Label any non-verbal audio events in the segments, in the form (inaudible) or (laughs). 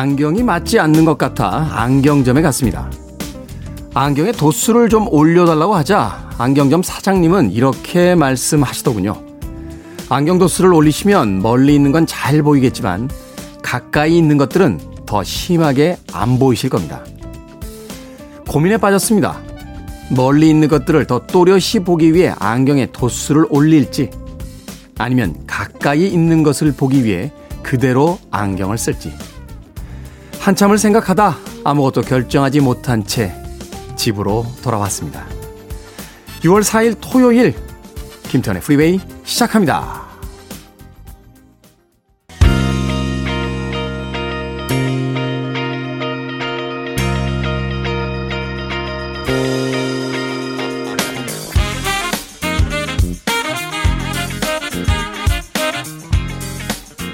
안경이 맞지 않는 것 같아 안경점에 갔습니다. 안경에 도수를 좀 올려달라고 하자 안경점 사장님은 이렇게 말씀하시더군요. 안경 도수를 올리시면 멀리 있는 건 잘 보이겠지만 가까이 있는 것들은 더 심하게 안 보이실 겁니다. 고민에 빠졌습니다. 멀리 있는 것들을 더 또렷이 보기 위해 안경에 도수를 올릴지 아니면 가까이 있는 것을 보기 위해 그대로 안경을 쓸지 한참을 생각하다 아무것도 결정하지 못한 채 집으로 돌아왔습니다. 6월 4일 토요일 김태현의 프리웨이 시작합니다.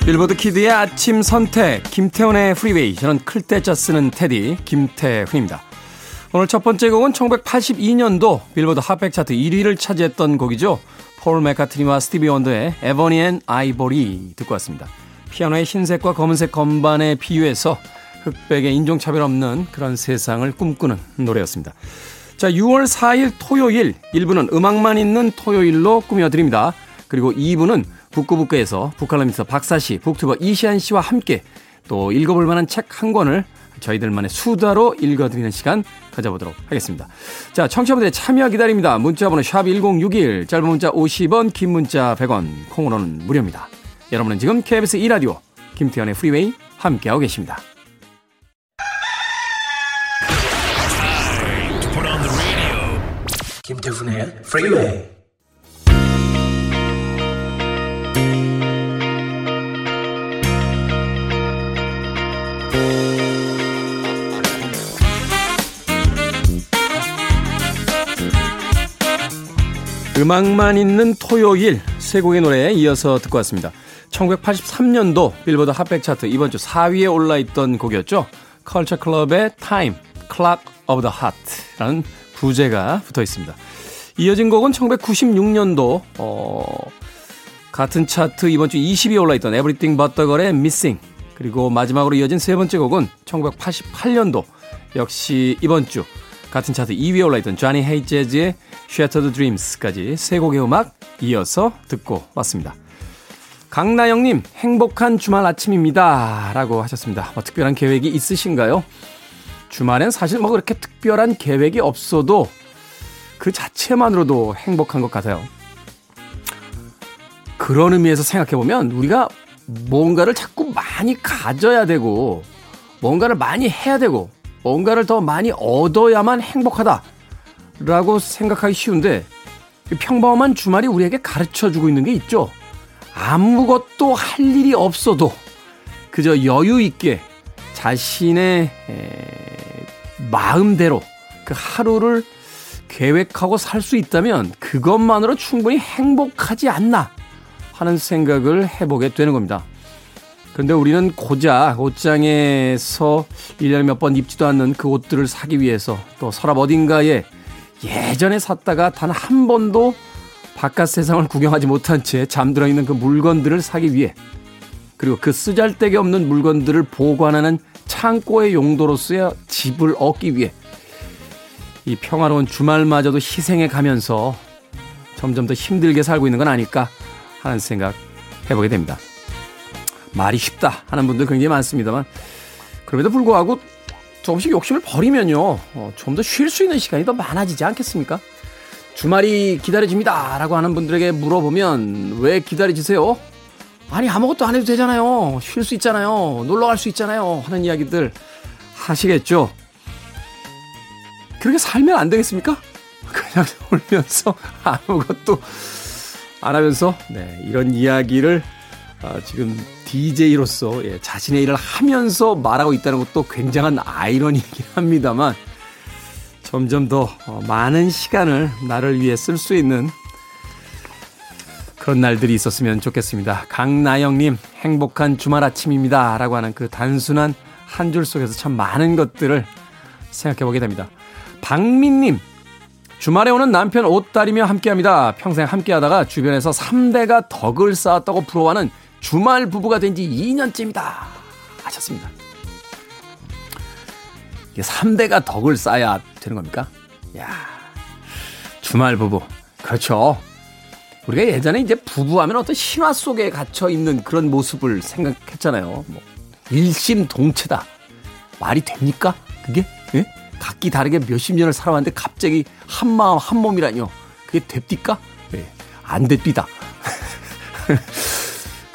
빌보드 kid의 아침 선택 김태훈의 프리웨이 저는 클 때 짜 쓰는 테디 김태훈입니다. 오늘 첫 번째 곡은 1982년도 빌보드 핫백 차트 1위를 차지했던 곡이죠. 폴 맥카트니와 스티비 원더의 Ebony and Ivory 듣고 왔습니다. 피아노의 흰색과 검은색 건반에 비유해서 흑백의 인종차별 없는 그런 세상을 꿈꾸는 노래였습니다. 자, 6월 4일 토요일 1부는 음악만 있는 토요일로 꾸며드립니다. 그리고 2부는 북구북구에서 북칼럼니스트 박사씨, 북튜버 이시안 씨와 함께 또 읽어볼 만한 책 한 권을 저희들만의 수다로 읽어드리는 시간 가져보도록 하겠습니다. 자, 청취자분들의 참여 기다립니다. 문자번호 샵1061, 짧은 문자 50원, 긴 문자 100원, 콩으로는 무료입니다. 여러분은 지금 KBS 2라디오 김태훈의 프리웨이 함께하고 계십니다. 김태훈의 프리웨이 음악만 있는 토요일 세 곡의 노래에 이어서 듣고 왔습니다. 1983년도 빌보드 핫백 차트 이번 주 4위에 올라있던 곡이었죠. 컬처 클럽의 Time, Clock of the Heart라는 부제가 붙어 있습니다. 이어진 곡은 1996년도 어, 같은 차트 이번 주 20위에 올라있던 Everything But the Girl의 Missing 그리고 마지막으로 이어진 세 번째 곡은 1988년도 역시 이번 주 같은 차트 2위에 올라있던 쟈니 헤이제즈의 Shattered Dreams까지 세 곡의 음악 이어서 듣고 왔습니다. 강나영님, 행복한 주말 아침입니다. 라고 하셨습니다. 뭐 특별한 계획이 있으신가요? 주말엔 사실 뭐 그렇게 특별한 계획이 없어도 그 자체만으로도 행복한 것 같아요. 그런 의미에서 생각해보면 우리가 뭔가를 자꾸 많이 가져야 되고 뭔가를 많이 해야 되고 뭔가를 더 많이 얻어야만 행복하다. 라고 생각하기 쉬운데 평범한 주말이 우리에게 가르쳐 주고 있는 게 있죠. 아무것도 할 일이 없어도 그저 여유 있게 자신의 마음대로 그 하루를 계획하고 살 수 있다면 그것만으로 충분히 행복하지 않나 하는 생각을 해보게 되는 겁니다. 근데 우리는 고작 옷장에서 1년에 몇 번 입지도 않는 그 옷들을 사기 위해서 또 서랍 어딘가에 예전에 샀다가 단 한 번도 바깥 세상을 구경하지 못한 채 잠들어 있는 그 물건들을 사기 위해 그리고 그 쓰잘데기 없는 물건들을 보관하는 창고의 용도로서의 집을 얻기 위해 이 평화로운 주말마저도 희생해 가면서 점점 더 힘들게 살고 있는 건 아닐까 하는 생각 해보게 됩니다. 말이 쉽다 하는 분들 굉장히 많습니다만 그럼에도 불구하고 조금씩 욕심을 버리면요 어, 좀더 쉴 수 있는 시간이 더 많아지지 않겠습니까? 주말이 기다려집니다 라고 하는 분들에게 물어보면 왜 기다려지세요? 아니 아무것도 안 해도 되잖아요 쉴 수 있잖아요 놀러 갈 수 있잖아요 하는 이야기들 하시겠죠 그렇게 살면 안 되겠습니까? (laughs) 그냥 놀면서 아무것도 안 하면서 네, 이런 이야기를 아, 지금 DJ로서 예, 자신의 일을 하면서 말하고 있다는 것도 굉장한 아이러니이긴 합니다만 점점 더 어, 많은 시간을 나를 위해 쓸 수 있는 그런 날들이 있었으면 좋겠습니다. 강나영님, 행복한 주말 아침입니다. 라고 하는 그 단순한 한 줄 속에서 참 많은 것들을 생각해 보게 됩니다. 박민님, 주말에 오는 남편 옷 다리며 함께 합니다. 평생 함께 하다가 주변에서 3대가 덕을 쌓았다고 부러워하는 주말 부부가 된 지 2년째입니다. 하셨습니다. 3대가 덕을 쌓아야 되는 겁니까? 야 주말 부부. 그렇죠. 우리가 예전에 이제 부부하면 어떤 신화 속에 갇혀 있는 그런 모습을 생각했잖아요. 뭐 일심동체다. 말이 됩니까? 그게? 예? 각기 다르게 몇십 년을 살아왔는데 갑자기 한 마음 한 몸이라뇨. 그게 됩니까? 예. 안 됩니다. (laughs)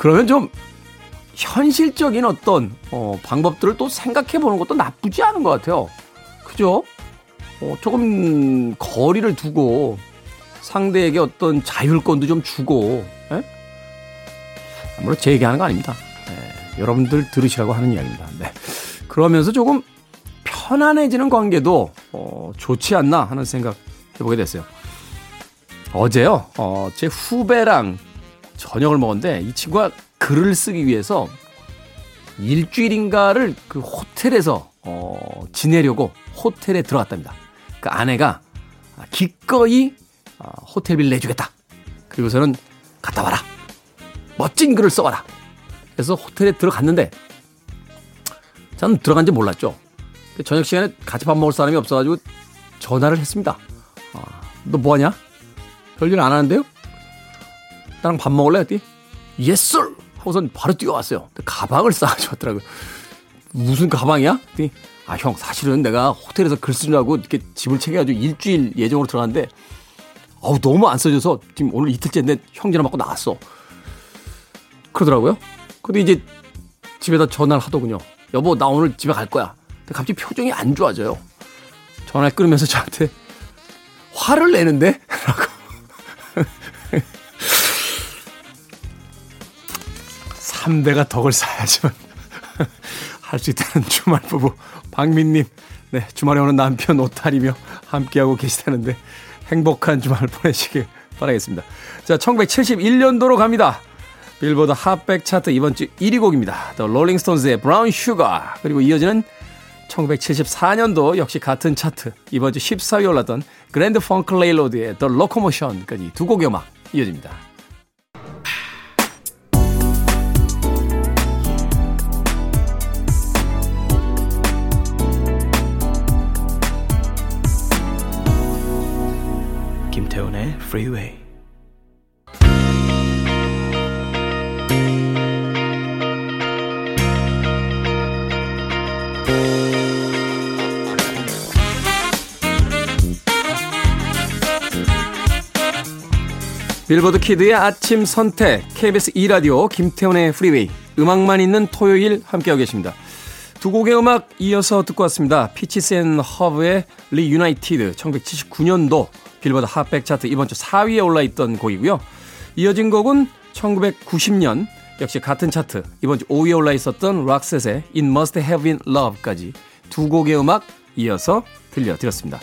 그러면 좀 현실적인 어떤 어, 방법들을 또 생각해 보는 것도 나쁘지 않은 것 같아요. 그죠? 어, 조금 거리를 두고 상대에게 어떤 자율권도 좀 주고 에? 아무래도 제 얘기하는 거 아닙니다. 네, 여러분들 들으시라고 하는 이야기입니다. 네. 그러면서 조금 편안해지는 관계도 어, 좋지 않나 하는 생각 해보게 됐어요. 어제요, 어, 제 후배랑 저녁을 먹었는데 이 친구가 글을 쓰기 위해서 일주일인가를 그 호텔에서 어, 지내려고 호텔에 들어갔답니다. 그 아내가 기꺼이 어, 호텔비를 내주겠다. 그리고서는 갔다 와라. 멋진 글을 써와라. 그래서 호텔에 들어갔는데 저는 들어간 지 몰랐죠. 저녁 시간에 같이 밥 먹을 사람이 없어가지고 전화를 했습니다. 아, 너 뭐하냐? 별일 안 하는데요? 나랑 밥 먹을래? 했더니 yes sir 하고선 바로 뛰어왔어요. 가방을 싸가지고 왔더라고요. 무슨 가방이야? 했더니 아 형 사실은 내가 호텔에서 글 쓰느라고 이렇게 집을 챙겨가지고 일주일 예정으로 들어갔는데 어우 너무 안 써져서 지금 오늘 이틀째인데 형 전화 받고 나왔어. 그러더라고요. 근데 이제 집에다 전화를 하더군요. 여보 나 오늘 집에 갈 거야. 근데 갑자기 표정이 안 좋아져요. 전화를 끊으면서 저한테 화를 내는데? 라고. 3대가 덕을 쌓아야지만 (laughs) 할 수 있다는 주말 부부 박민님 네 주말에 오는 남편 옷탈이며 함께하고 계시다는데 행복한 주말 보내시길 바라겠습니다. 자 1971년도로 갑니다. 빌보드 핫백 차트 이번 주 1위 곡입니다. 더 롤링스톤즈의 Brown Sugar 그리고 이어지는 1974년도 역시 같은 차트 이번 주 14위 올랐던 그랜드 펑크 레일로드의 The Loco-Motion까지 두 곡의 음악 이어집니다. Freeway. 빌보드 kid의 아침 선택 KBS 2 라디오 김태훈의 프리웨이 음악만 있는 토요일 함께하고 계십니다. 두 곡의 음악 이어서 듣고 왔습니다. 피치스 앤 허브의 Reunited 1979년도 빌보드 핫백 차트 이번 주 4위에 올라있던 곡이고요. 이어진 곡은 1990년 역시 같은 차트 이번 주 5위에 올라있었던 락셋의 It Must Have Been Love까지 두 곡의 음악 이어서 들려드렸습니다.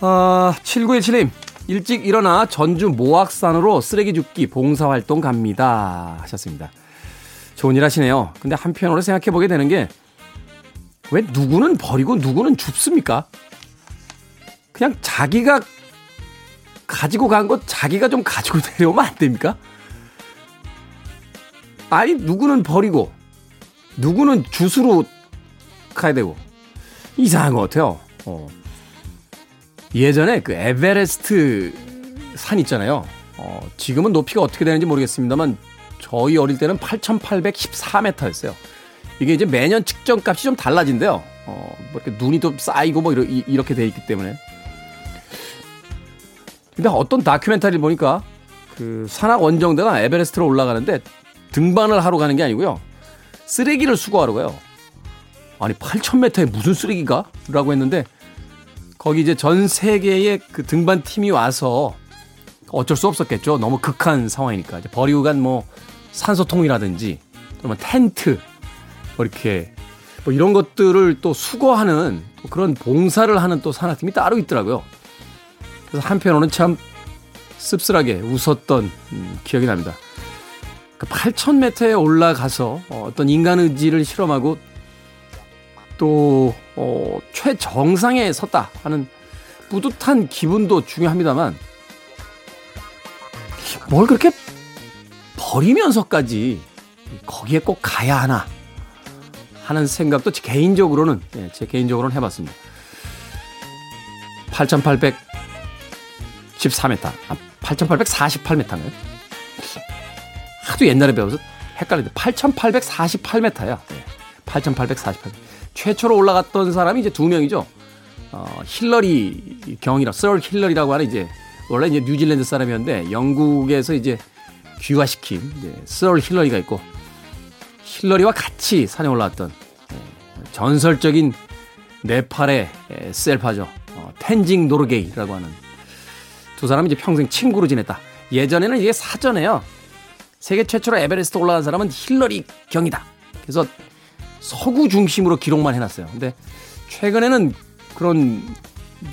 아, 7917님 일찍 일어나 전주 모악산으로 쓰레기 줍기 봉사활동 갑니다 하셨습니다. 좋은 일 하시네요. 근데 한편으로 생각해 보게 되는 게 왜 누구는 버리고 누구는 줍습니까? 그냥 자기가 가지고 간 것 자기가 좀 가지고 내려오면 안 됩니까? 아니, 누구는 버리고, 누구는 주스로 가야 되고, 이상한 것 같아요. 어. 예전에 그 에베레스트 산 있잖아요. 어, 지금은 높이가 어떻게 되는지 모르겠습니다만, 저희 어릴 때는 8,814m였어요. 이게 이제 매년 측정 값이 좀 달라진대요. 어, 뭐 이렇게 눈이 좀 쌓이고 뭐 이렇게 돼 있기 때문에. 근데 어떤 다큐멘터리 보니까 그 산악 원정대가 에베레스트로 올라가는데 등반을 하러 가는 게 아니고요. 쓰레기를 수거하러 가요. 아니 8,000m에 무슨 쓰레기가? 라고 했는데 거기 이제 전 세계의 그 등반 팀이 와서 어쩔 수 없었겠죠. 너무 극한 상황이니까. 이제 버리고 간 뭐 산소통이라든지 또는 텐트 뭐 이렇게 뭐 이런 것들을 또 수거하는 또 그런 봉사를 하는 또 산악팀이 따로 있더라고요. 그래서 한편으로는 참 씁쓸하게 웃었던 음, 기억이 납니다. 그 8,000m에 올라가서 어, 어떤 인간 의지를 실험하고 또 어, 최정상에 섰다 하는 뿌듯한 기분도 중요합니다만 뭘 그렇게 버리면서까지 거기에 꼭 가야 하나 하는 생각도 제 개인적으로는, 예, 제 개인적으로는 해봤습니다. 8,814m. 아, 8,848m인가요? 하도 옛날에 배워서 헷갈리는데 8,848m야. 네. 8,848m. 최초로 올라갔던 사람이 이제 두 명이죠. 어, 힐러리 경이라, 썰 힐러리라고 하는 이제 원래 이제 뉴질랜드 사람이었는데 영국에서 이제 귀화시킨 이제 Sir 힐러리가 있고 힐러리와 같이 산에 올라왔던 예, 전설적인 네팔의 예, 셀파죠. 어, 텐징 노르게이라고 하는 두 사람이 이제 평생 친구로 지냈다. 예전에는 이게 사전에요. 세계 최초로 에베레스트 올라간 사람은 힐러리 경이다. 그래서 서구 중심으로 기록만 해놨어요. 근데 최근에는 그런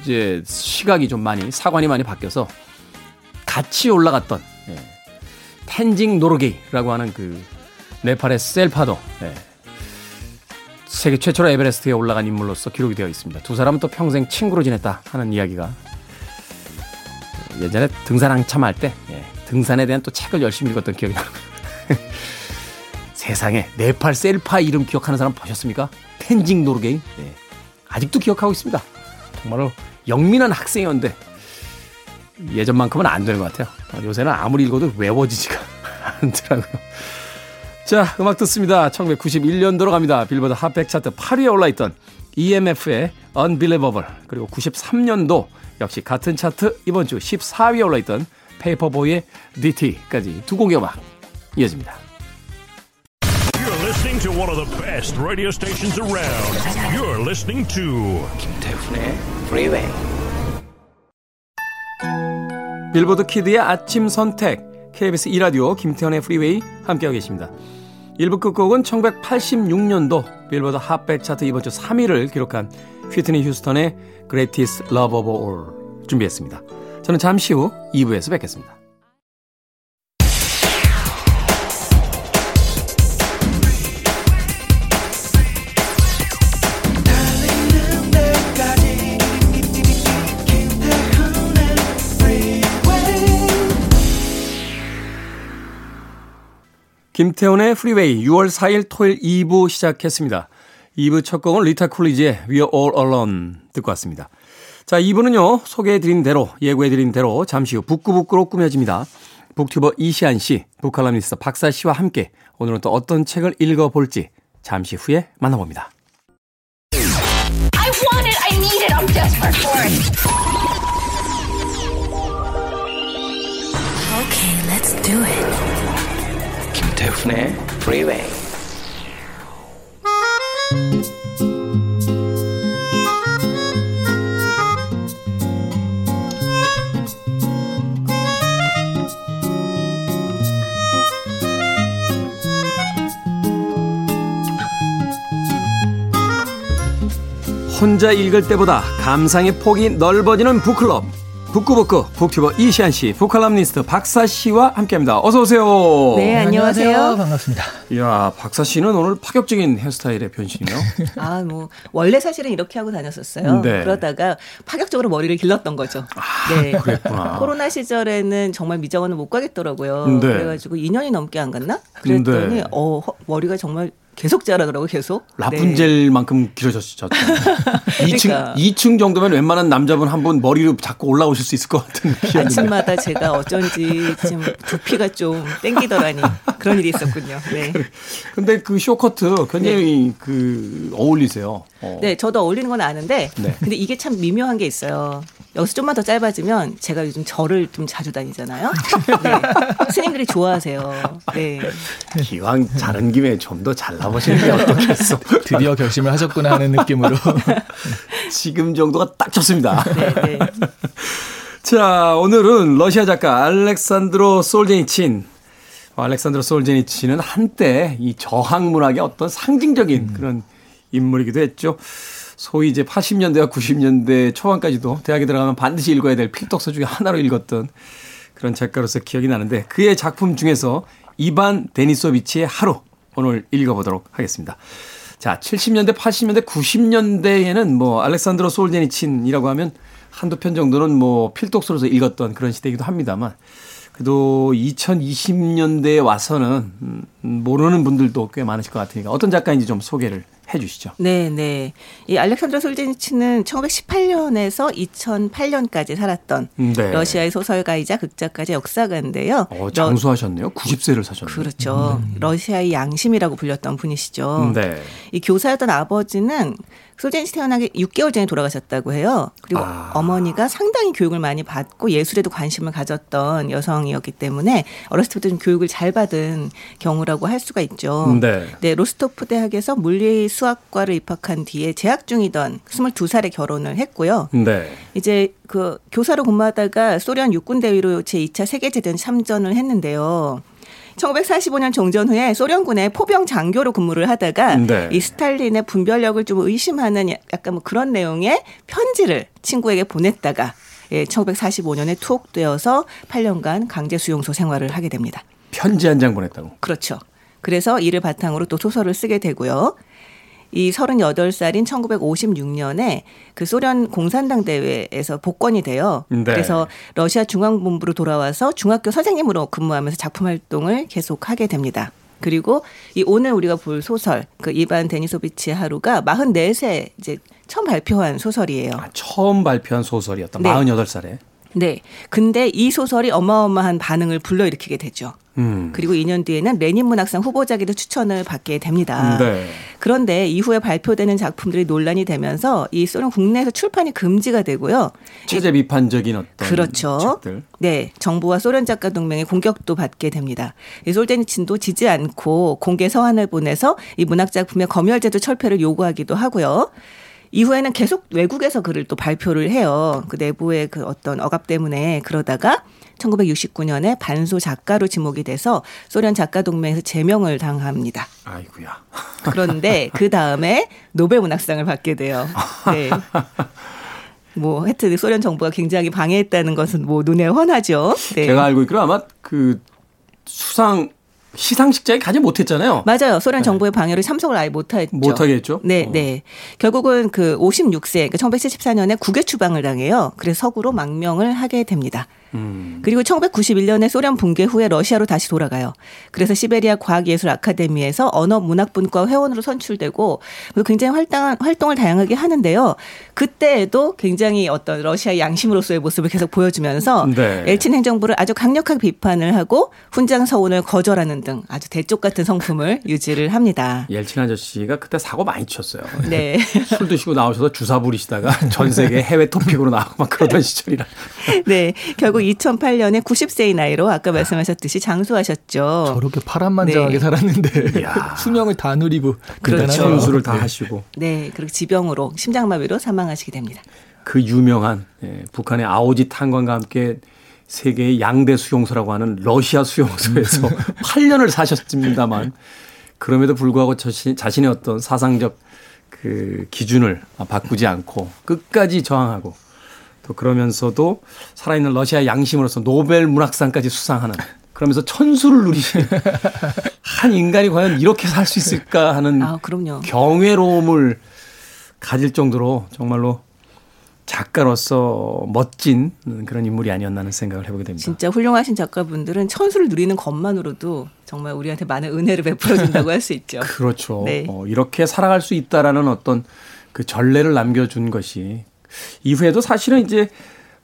이제 시각이 좀 많이 사관이 많이 바뀌어서 같이 올라갔던 예, 텐징 노르게이라고 하는 그 네팔의 셀파도 예, 세계 최초로 에베레스트에 올라간 인물로서 기록이 되어 있습니다. 두 사람은 또 평생 친구로 지냈다 하는 이야기가 예전에 등산 한참 할때 예, 등산에 대한 또 책을 열심히 읽었던 기억이 나요. (laughs) 세상에 네팔 셀파 이름 기억하는 사람 보셨습니까? 텐징 노르게이 예, 아직도 기억하고 있습니다. 정말로 영민한 학생이었는데 예전만큼은 안 되는 것 같아요. 요새는 아무리 읽어도 외워지지가 (laughs) 않더라고요. 자, 음악 듣습니다. 1991년도로 갑니다. 빌보드 핫백 차트 8위에 올라있던 EMF의 Unbelievable 그리고 93년도 역시 같은 차트 이번 주 14위에 올라있던 페이퍼보이의 Ditty까지 두 곡의 음악 이어집니다. You're listening to one of the best radio stations around. You're listening to 김태훈의 Freeway. 빌보드 kid의 아침 선택 KBS 2라디오 김태훈의 프리웨이 함께하고 계십니다. 1부 끝곡은 1986년도 빌보드 핫백 차트 이번 주 3위를 기록한 휘트니 휴스턴의 Greatest Love of All 준비했습니다. 저는 잠시 후 2부에서 뵙겠습니다. 김태훈의 프리웨이 6월 4일 토요일 2부 시작했습니다. 2부 첫 곡은 리타 쿨리지의 We're All Alone 듣고 왔습니다. 자, 2부는요, 소개해드린 대로, 예고해드린 대로 잠시 후 북구북구로 꾸며집니다. 북튜버 이시안 씨, 북칼럼니스트 박사 씨와 함께 오늘은 또 어떤 책을 읽어볼지 잠시 후에 만나봅니다. I want it, I need it, I'm desperate for it. Okay, let's do it. 김태훈의 Freeway. 혼자 읽을 때보다 감상의 폭이 넓어지는 북클럽. 북구북구 북튜버 이시안 씨, 북칼럼니스트 박사 씨와 함께합니다. 어서 오세요. 네, 안녕하세요. 안녕하세요. 반갑습니다. 이야, 박사 씨는 오늘 파격적인 헤어스타일의 변신이요. (laughs) 아, 뭐 원래 사실은 이렇게 하고 다녔었어요. 네. 그러다가 파격적으로 머리를 길렀던 거죠. 아, 네. 그랬구나. 코로나 시절에는 정말 미장원을 못 가겠더라고요. 네. 그래가지고 2년이 넘게 안 갔나? 그랬더니 네. 어 머리가 정말 계속 자라더라고 계속. 라푼젤만큼 네. 길어졌죠. 2층 (laughs) 그러니까. 2층 정도면 웬만한 남자분 한 분 머리를 잡고 올라오실 수 있을 것 같은. 아침마다 (laughs) 제가 어쩐지 지금 두피가 좀 땡기더라니 그런 일이 있었군요. 네. 근데 그 쇼커트 굉장히 네. 그 어울리세요. 어. 네, 저도 어울리는 건 아는데 네. 근데 이게 참 미묘한 게 있어요. 여기서 좀만 더 짧아지면 제가 요즘 절을 좀 자주 다니잖아요. (laughs) 네. 스님들이 좋아하세요. 네. 기왕 자른 김에 좀 더 잘라보시는 게 어떻겠어. (laughs) 드디어 결심을 하셨구나 하는 느낌으로. (laughs) 지금 정도가 딱 좋습니다. 네, 네. 자, 오늘은 러시아 작가 알렉산드로 솔제니친. 알렉산드로 솔제니친은 한때 이 저항 문학의 어떤 상징적인 음. 그런 인물이기도 했죠. 소위 이제 80년대와 90년대 초반까지도 대학에 들어가면 반드시 읽어야 될 필독서 중에 하나로 읽었던 그런 작가로서 기억이 나는데 그의 작품 중에서 이반 데니소비치의 하루 오늘 읽어보도록 하겠습니다. 자, 70년대, 80년대, 90년대에는 뭐 알렉산드로 솔제니친이라고 하면 한두 편 정도는 뭐 필독서로서 읽었던 그런 시대이기도 합니다만 그래도 2020년대에 와서는 음, 모르는 분들도 꽤 많으실 것 같으니까 어떤 작가인지 좀 소개를 해주시죠. 네, 네. 이 알렉산드로 솔제니치는 1918년에서 2008년까지 살았던 네. 러시아의 소설가이자 극작가자 역사가인데요. 어, 장수하셨네요. 90세를 사셨네요. 그렇죠. 음. 러시아의 양심이라고 불렸던 분이시죠. 네. 이 교사였던 아버지는 솔제니치 태어나기 6개월 전에 돌아가셨다고 해요. 그리고 아. 어머니가 상당히 교육을 많이 받고 예술에도 관심을 가졌던 여성이었기 때문에 어렸을 때부터 좀 교육을 잘 받은 경우라고 할 수가 있죠. 네. 네 로스토프 대학에서 물리 수학과를 입학한 뒤에 재학 중이던 22살에 결혼을 했고요. 네. 이제 그 교사로 근무하다가 소련 육군 대위로 제 2차 세계대전 참전을 했는데요. 1945년 종전 후에 소련군의 포병 장교로 근무를 하다가 네. 이 스탈린의 분별력을 좀 의심하는 약간 뭐 그런 내용의 편지를 친구에게 보냈다가 예, 1945년에 투옥되어서 8년간 강제 수용소 생활을 하게 됩니다. 편지 한 장 보냈다고? 그렇죠. 그래서 이를 바탕으로 또 소설을 쓰게 되고요. 이 38살인 1956년에 그 소련 공산당 대회에서 복권이 돼요. 네. 그래서 러시아 중앙본부로 돌아와서 중학교 선생님으로 근무하면서 작품 활동을 계속하게 됩니다. 그리고 이 오늘 우리가 볼 소설 그 이반 데니소비치의 하루가 44세 이제 처음 발표한 소설이에요. 아, 처음 발표한 소설이었다. 네. 48살에. 네. 근데 이 소설이 어마어마한 반응을 불러일으키게 되죠. 음. 그리고 2년 뒤에는 레닌 문학상 후보작에도 추천을 받게 됩니다. 네. 그런데 이후에 발표되는 작품들이 논란이 되면서 이 소련 국내에서 출판이 금지가 되고요. 체제 비판적인 어떤 그렇죠. 책들. 네, 정부와 소련 작가 동맹의 공격도 받게 됩니다. 이 솔제니친도 지지 않고 공개 서한을 보내서 이 문학 작품의 검열제도 철폐를 요구하기도 하고요. 이후에는 계속 외국에서 글을 또 발표를 해요. 그 내부의 그 어떤 억압 때문에 그러다가 1969년에 반소 작가로 지목이 돼서 소련 작가 동맹에서 제명을 당합니다. 아이구야. (laughs) 그런데 그 다음에 노벨 문학상을 받게 돼요. 네. 뭐 하여튼 소련 정부가 굉장히 방해했다는 것은 뭐 눈에 훤하죠. 네. 제가 알고 있기로 아마 그 수상 시상식장에 가지 못했잖아요. 맞아요. 소련 네. 정부의 방해로 참석을 아예 못했죠. 못하겠죠. 네, 어. 네. 결국은 그 56세, 그러니까 1974년에 국외 추방을 당해요. 그래서 서구로 망명을 하게 됩니다. 음. 그리고 1991년에 소련 붕괴 후에 러시아로 다시 돌아가요. 그래서 시베리아 과학예술 아카데미에서 언어문학분과 회원으로 선출되고 굉장히 활동한 활동을 다양하게 하는데요. 그때에도 굉장히 어떤 러시아 양심으로서의 모습을 계속 보여주면서 네. 엘친 행정부를 아주 강력하게 비판을 하고 훈장 서운을 거절하는 등 아주 대쪽 같은 성품을 (laughs) 유지를 합니다. 엘친 아저씨가 그때 사고 많이 쳤어요. 네. (laughs) 술 드시고 나오셔서 주사 부리시다가 전 세계 해외 토픽으로 나오고 막 그러던 (laughs) 시절이라. 네. 결국 2008 년에 90세의 나이로 아까 말씀하셨듯이 장수하셨죠. 저렇게 파란만장하게 네. 살았는데 (laughs) 수명을 다 누리고 그렇죠. 선수를 다 하시고. 네, 그리고 지병으로 심장마비로 사망하시게 됩니다. 그 유명한 예, 북한의 아오지 탄광과 함께 세계의 양대 수용소라고 하는 러시아 수용소에서 (laughs) 8년을 사셨습니다만 그럼에도 불구하고 자신, 자신의 어떤 사상적 그 기준을 바꾸지 않고 끝까지 저항하고 또 그러면서도 살아있는 러시아 양심으로서 노벨 문학상까지 수상하는 그러면서 천수를 누리시는 (laughs) 한 인간이 과연 이렇게 살 수 있을까 하는 아, 경외로움을 가질 정도로 정말로 작가로서 멋진 그런 인물이 아니었나 하는 생각을 해보게 됩니다. 진짜 훌륭하신 작가분들은 천수를 누리는 것만으로도 정말 우리한테 많은 은혜를 베풀어 준다고 할 수 있죠. 그렇죠. 네. 어, 이렇게 살아갈 수 있다라는 어떤 그 전례를 남겨준 것이 이후에도 사실은 이제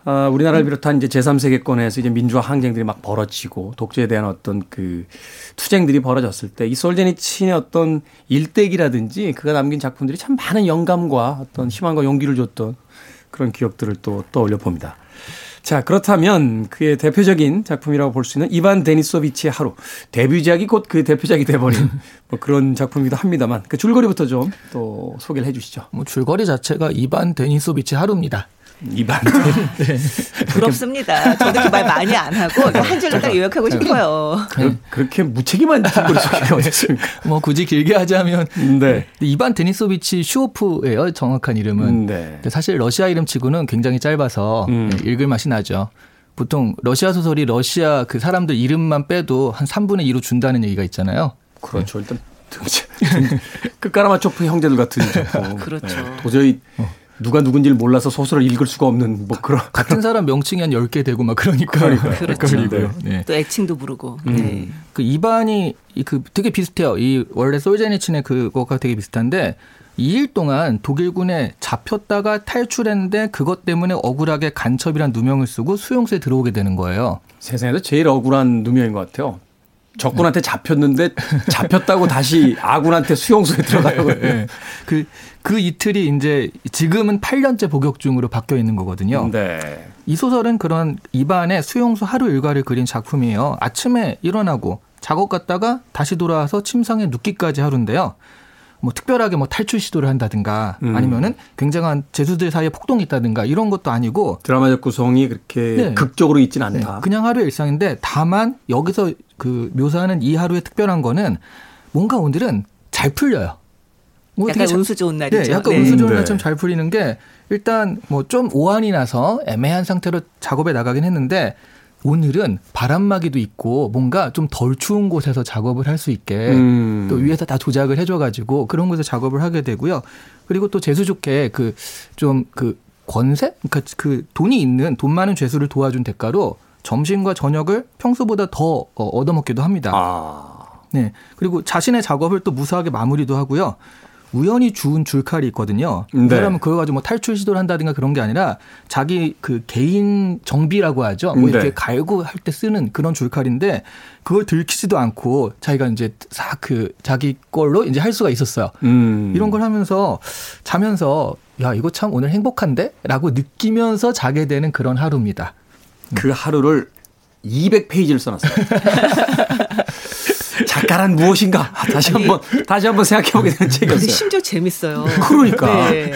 어, 우리나라를 비롯한 이제 제3세계권에서 이제 민주화 항쟁들이 막 벌어지고 독재에 대한 어떤 그 투쟁들이 벌어졌을 때 이 솔제니친의 어떤 일대기라든지 그가 남긴 작품들이 참 많은 영감과 어떤 희망과 용기를 줬던 그런 기억들을 또 떠올려 봅니다. 자, 그렇다면 그의 대표적인 작품이라고 볼 수 있는 이반 데니소비치의 하루. 데뷔작이 곧 그 대표작이 돼버린 (laughs) 뭐 그런 작품이기도 합니다만 그 줄거리부터 좀 또 소개를 해 주시죠. 뭐 줄거리 자체가 이반 데니소비치 하루입니다. 이반. (laughs) 네. 부럽습니다. 저도 그 말 많이 안 하고 네. 한 줄로 딱 요약하고 싶어요. 그, 그렇게 무책임한 줄거리 소개가 어딨습니까? 뭐 굳이 길게 하자면 네. 이반 데니소비치 슈오프예요. 정확한 이름은. 네. 사실 러시아 이름치고는 굉장히 짧아서 음. 네, 읽을 맛이 나죠. 보통 러시아 소설이 러시아 그 사람들 이름만 빼도 한 3분의 2로 준다는 얘기가 있잖아요. 그렇죠. 일단 (laughs) 끝까라마초프 형제들 같은 (laughs) 작품. 그렇죠. 네. 도저히 어. 누가 누군지를 몰라서 소설을 읽을 수가 없는 뭐 그런 (laughs) 같은 사람 명칭이 한 10개 되고 막 그러니까 그러니까 (laughs) 그렇죠. 네. 네. 또 애칭도 부르고. 음. 네. 그 이반이 그 되게 비슷해요. 이 원래 솔제니친의 그거가 되게 비슷한데 2일 동안 독일군에 잡혔다가 탈출했는데 그것 때문에 억울하게 간첩이란 누명을 쓰고 수용소에 들어오게 되는 거예요. 세상에서 제일 억울한 누명인 것 같아요. 적군한테 잡혔는데 잡혔다고 다시 아군한테 수용소에 들어가고 네. 그, 그 이틀이 이제 지금은 8년째 복역 중으로 바뀌어 있는 거거든요. 네. 이 소설은 그런 입안의 수용소 하루 일과를 그린 작품이에요. 아침에 일어나고 작업 갔다가 다시 돌아와서 침상에 눕기까지 하루인데요. 뭐 특별하게 뭐 탈출 시도를 한다든가 음. 아니면은 굉장한 재수들 사이에 폭동이 있다든가 이런 것도 아니고 드라마적 구성이 그렇게 네. 극적으로 있진 않다. 네. 그냥 하루의 일상인데 다만 여기서 그 묘사하는 이 하루의 특별한 거는 뭔가 오늘은 잘 풀려요. 뭐 약간 운수 좋은 날이죠. 네, 약간 네. 운수 좋은 날처럼 네. 잘 풀리는 게 일단 뭐 좀 오한이 나서 애매한 상태로 작업에 나가긴 했는데 오늘은 바람막이도 있고 뭔가 좀 덜 추운 곳에서 작업을 할 수 있게 음. 또 위에서 다 조작을 해줘가지고 그런 곳에서 작업을 하게 되고요. 그리고 또 재수 좋게 그 좀그 그 권세, 그러니까 그 돈이 있는 돈 많은 죄수를 도와준 대가로 점심과 저녁을 평소보다 더 어, 얻어먹기도 합니다. 아. 네. 그리고 자신의 작업을 또 무사하게 마무리도 하고요. 우연히 주운 줄칼이 있거든요. 네. 그러면 그거 가지고 뭐 탈출 시도를 한다든가 그런 게 아니라 자기 그 개인 정비라고 하죠. 뭐 이렇게 네. 갈고 할 때 쓰는 그런 줄칼인데 그걸 들키지도 않고 자기가 이제 싹 그 자기 걸로 이제 할 수가 있었어요. 음. 이런 걸 하면서 자면서 야 이거 참 오늘 행복한데라고 느끼면서 자게 되는 그런 하루입니다. 그 하루를 200페이지를 써놨어요. (laughs) 작가란 무엇인가? 다시 한번 다시 한번 생각해 보게 되는 책이었어요. 심지어 재밌어요. 그러니까. 네.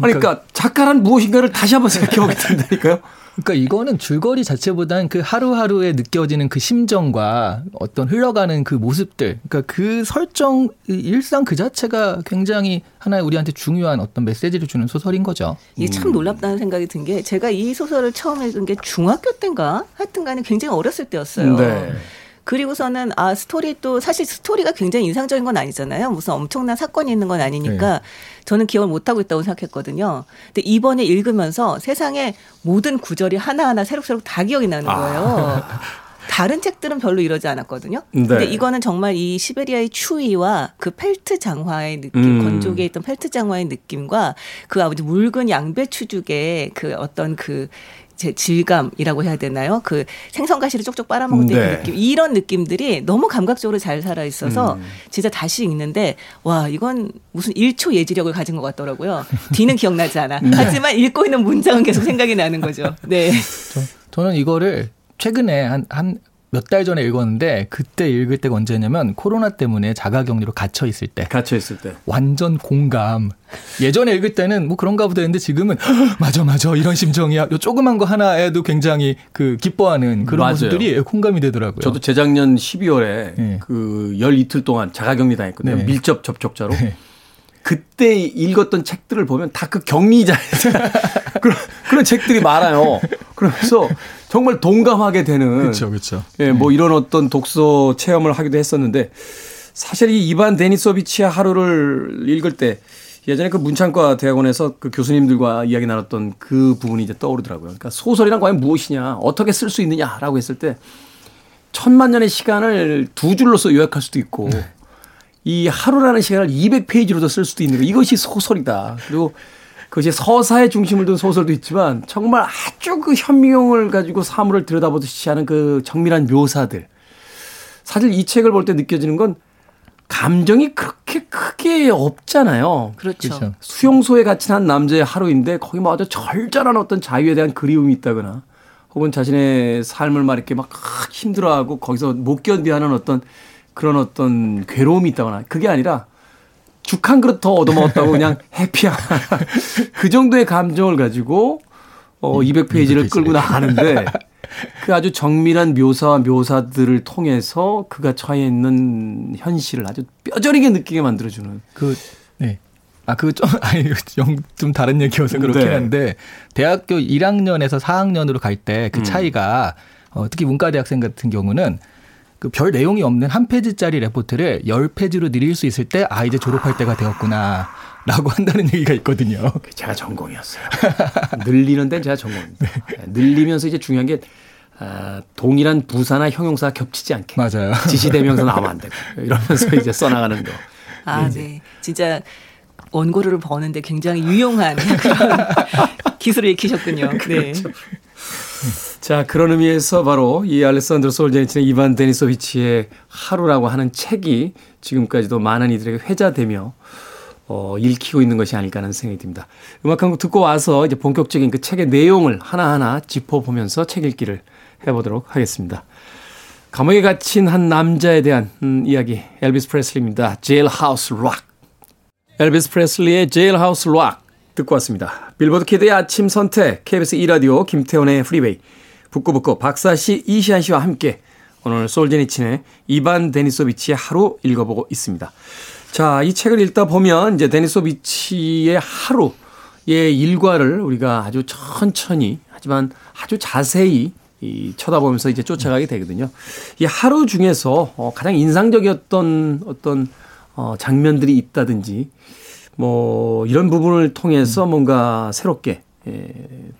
그러니까 작가란 무엇인가를 다시 한번 생각해 보게 된다니까요. 그러니까 이거는 줄거리 자체보다는 그 하루하루에 느껴지는 그 심정과 어떤 흘러가는 그 모습들, 그러니까 그 설정, 일상 그 자체가 굉장히 하나의 우리한테 중요한 어떤 메시지를 주는 소설인 거죠. 이게 참 놀랍다는 생각이 든 게 제가 이 소설을 처음 읽은 게 중학교 때인가 하여튼간에 굉장히 어렸을 때였어요. 네. 그리고서는 아 스토리 또 사실 스토리가 굉장히 인상적인 건 아니잖아요. 무슨 엄청난 사건이 있는 건 아니니까 네. 저는 기억을 못 하고 있다고 생각했거든요. 근데 이번에 읽으면서 세상에 모든 구절이 하나하나 새록새록 다 기억이 나는 아. 거예요. 아. (laughs) 다른 책들은 별로 이러지 않았거든요. 네. 근데 이거는 정말 이 시베리아의 추위와 그 펠트 장화의 느낌, 음. 건조기에 있던 펠트 장화의 느낌과 그 아버지 묽은 양배추죽의 그 어떤 그 제 질감이라고 해야 되나요? 그 생선 가시를 쪽쪽 빨아먹을 때 네. 느낌 이런 느낌들이 너무 감각적으로 잘 살아 있어서 음. 진짜 다시 읽는데 와 이건 무슨 1초 예지력을 가진 것 같더라고요. 뒤는 기억나지 않아. 네. 하지만 읽고 있는 문장은 계속 생각이 나는 거죠. 네. 저, 는 이거를 최근에 한 한 몇 달 전에 읽었는데 그때 읽을 때가 언제냐면 코로나 때문에 자가격리로 갇혀 있을 때. 갇혀 있을 때. 완전 공감. 예전에 읽을 때는 뭐 그런가 보다 했는데 지금은 맞아 맞아 이런 심정이야. 요 조그만 거 하나에도 굉장히 그 기뻐하는 그런 맞아요. 모습들이 공감이 되더라고요. 저도 재작년 12월에 네. 그열 이틀 동안 자가격리 당했거든요. 네. 밀접 접촉자로. 네. 그때 읽었던 책들을 보면 다 그 격리자 (laughs) 그런 그런 책들이 많아요. 그러면서 정말 동감하게 되는 그렇죠, 그렇죠. 예, 뭐 이런 어떤 독서 체험을 하기도 했었는데 사실 이 이반 데니소비치의 하루를 읽을 때 예전에 그 문창과 대학원에서 그 교수님들과 이야기 나눴던 그 부분이 이제 떠오르더라고요. 그러니까 소설이란 과연 무엇이냐, 어떻게 쓸 수 있느냐라고 했을 때 천만 년의 시간을 두 줄로서 요약할 수도 있고 네. 이 하루라는 시간을 200페이지로도 쓸 수도 있는 거 이것이 소설이다. 그리고 그것이 서사의 중심을 둔 소설도 있지만 정말 아주 그 현미경을 가지고 사물을 들여다보듯이 하는 그 정밀한 묘사들. 사실 이 책을 볼 때 느껴지는 건 감정이 그렇게 크게 없잖아요. 그렇죠. 그렇죠. 수용소에 갇힌 한 남자의 하루인데 거기 뭐 아주 절절한 어떤 자유에 대한 그리움이 있다거나 혹은 자신의 삶을 막 이렇게 막 힘들어하고 거기서 못 견디하는 어떤 그런 어떤 괴로움이 있다거나 그게 아니라 죽 한 그릇 더 얻어먹었다고 (laughs) 그냥 해피한 (laughs) 그 정도의 감정을 가지고 어 200페이지를 음, 끌고 나가는데 그 아주 정밀한 묘사와 묘사들을 통해서 그가 처해 있는 현실을 아주 뼈저리게 느끼게 만들어주는 그 네. 아, 그 좀, (laughs) 아니, 좀, 좀 다른 얘기여서 그렇긴 네. 한데, 대학교 1학년에서 4학년으로 갈 때그 음. 차이가, 음. 어, 특히 문과대학생 같은 경우는 그 별 내용이 없는 한 페이지짜리 레포트를 열 페이지로 늘릴 수 있을 때 아 이제 졸업할 때가 되었구나. 라고 한다는 얘기가 있거든요. 제가 전공이었어요. 늘리는 데는 제가 전공입니다. 네. 늘리면서 이제 중요한 게 아, 동일한 부사나 형용사 겹치지 않게. 맞아요. 지시대명사 나오면 안 되고. 이러면서 이제 써나가는 거. 아, 네. 진짜 원고료를 버는데 굉장히 유용한 그런 (laughs) 기술을 익히셨군요. 네. 그렇죠. 자, 그런 의미에서 바로 이 알레산드로 솔제니치의 이반 데니소비치의 하루라고 하는 책이 지금까지도 많은 이들에게 회자되며 어, 읽히고 있는 것이 아닐까 하는 생각이 듭니다. 음악 한 곡 듣고 와서 이제 본격적인 그 책의 내용을 하나하나 짚어보면서 책 읽기를 해보도록 하겠습니다. 감옥에 갇힌 한 남자에 대한 음, 이야기 엘비스 프레슬리입니다. Jailhouse Rock. 엘비스 프레슬리의 Jailhouse Rock 듣고 왔습니다. 빌보드 키드의 아침 선택 KBS 2라디오 김태훈의 프리웨이 북구북구 박사 씨 이시안 씨와 함께 오늘 솔제니친의 이반 데니소비치의 하루 읽어보고 있습니다. 자, 이 책을 읽다 보면 이제 데니소비치의 하루의 일과를 우리가 아주 천천히 하지만 아주 자세히 이 쳐다보면서 이제 쫓아가게 되거든요. 이 하루 중에서 어 가장 인상적이었던 어떤 어 장면들이 있다든지 뭐 이런 부분을 통해서 뭔가 새롭게 예,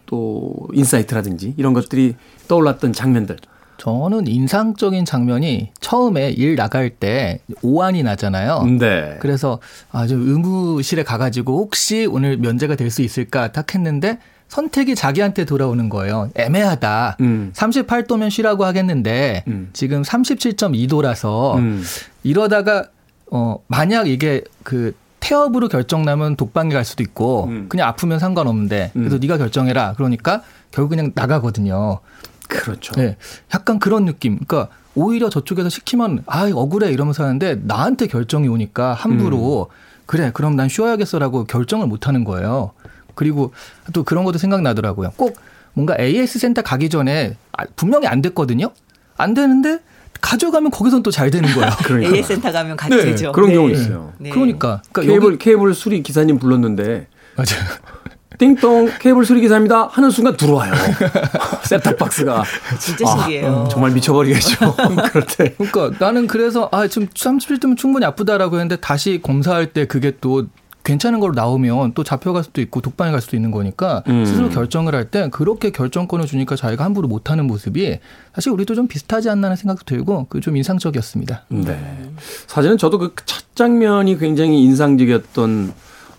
또 insight라든지 이런 것들이 떠올랐던 장면들 저는 인상적인 장면이 처음에 일 나갈 때 오한이 나잖아요. 네. 그래서 아주 의무실에 가가지고 혹시 오늘 면제가 될 수 있을까 딱 했는데 선택이 자기한테 돌아오는 거예요. 애매하다. 음. 38도면 쉬라고 하겠는데 음. 지금 37.2도라서 음. 이러다가 어 만약 이게 그 태업으로 결정 나면 독방에 갈 수도 있고 음. 그냥 아프면 상관없는데 그래서 음. 네가 결정해라. 그러니까 결국 그냥 나가거든요. 그렇죠. 네. 약간 그런 느낌. 그러니까 오히려 저쪽에서 시키면 아 억울해 이러면서 하는데 나한테 결정이 오니까 함부로 음. 그래 그럼 난 쉬어야겠어라고 결정을 못 하는 거예요. 그리고 또 그런 것도 생각나더라고요. 꼭 뭔가 AS 센터 가기 전에 아, 분명히 안 됐거든요. 안 되는데 가져가면 거기선 또 잘 되는 거야. 그러니까. AS 센터 가면 같이 네. 되죠. 그런 네. 경우 있어요. 네. 그러니까, 그러니까 케이블 케이블 수리 기사님 불렀는데 맞아요. (laughs) 띵동 케이블 수리 기사입니다 하는 순간 들어와요. (laughs) 셋탑 박스가. 진짜 신기해요. 아, 음, 정말 미쳐버리겠죠. (laughs) 그럴 때. 그러니까 나는 그래서 아 지금 37도면 충분히 아프다라고 했는데 다시 검사할 때 그게 또 괜찮은 걸로 나오면 또 잡혀갈 수도 있고 독방에 갈 수도 있는 거니까 음. 스스로 결정을 할 때 그렇게 결정권을 주니까 자기가 함부로 못하는 모습이 사실 우리도 좀 비슷하지 않나 하는 생각도 들고 그 좀 인상적이었습니다. 네. 사실은 저도 그 첫 장면이 굉장히 인상적이었던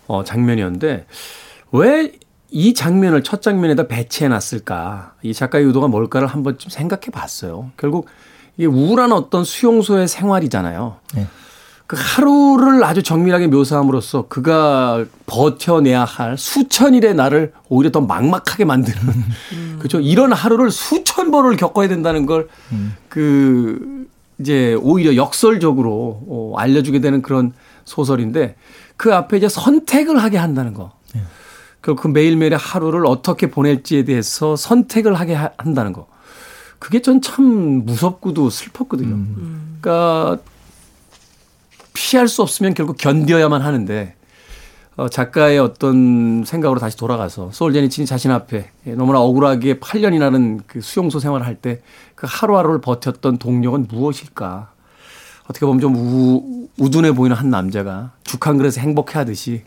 어, 장면이었는데 왜 이 장면을 첫 장면에다 배치해 놨을까? 이 작가의 의도가 뭘까를 한번 좀 생각해 봤어요. 결국 이게 우울한 어떤 수용소의 생활이잖아요. 네. 그 하루를 아주 정밀하게 묘사함으로써 그가 버텨내야 할 수천일의 나를 오히려 더 막막하게 만드는 음. 그렇죠. 이런 하루를 수천 번을 겪어야 된다는 걸그 음. 이제 오히려 역설적으로 어, 알려주게 되는 그런 소설인데 그 앞에 이제 선택을 하게 한다는 거. 결국 그 매일매일의 하루를 어떻게 보낼지에 대해서 선택을 하게 한다는 거. 그게 전 참 무섭고도 슬펐거든요. 음. 그러니까 피할 수 없으면 결국 견뎌야만 하는데 어, 작가의 어떤 생각으로 다시 돌아가서 소울제니친이 자신 앞에 너무나 억울하게 8년이라는 그 수용소 생활을 할 때 그 하루하루를 버텼던 동력은 무엇일까? 어떻게 보면 좀 우, 우둔해 보이는 한 남자가 죽 한 그릇에 행복해 하듯이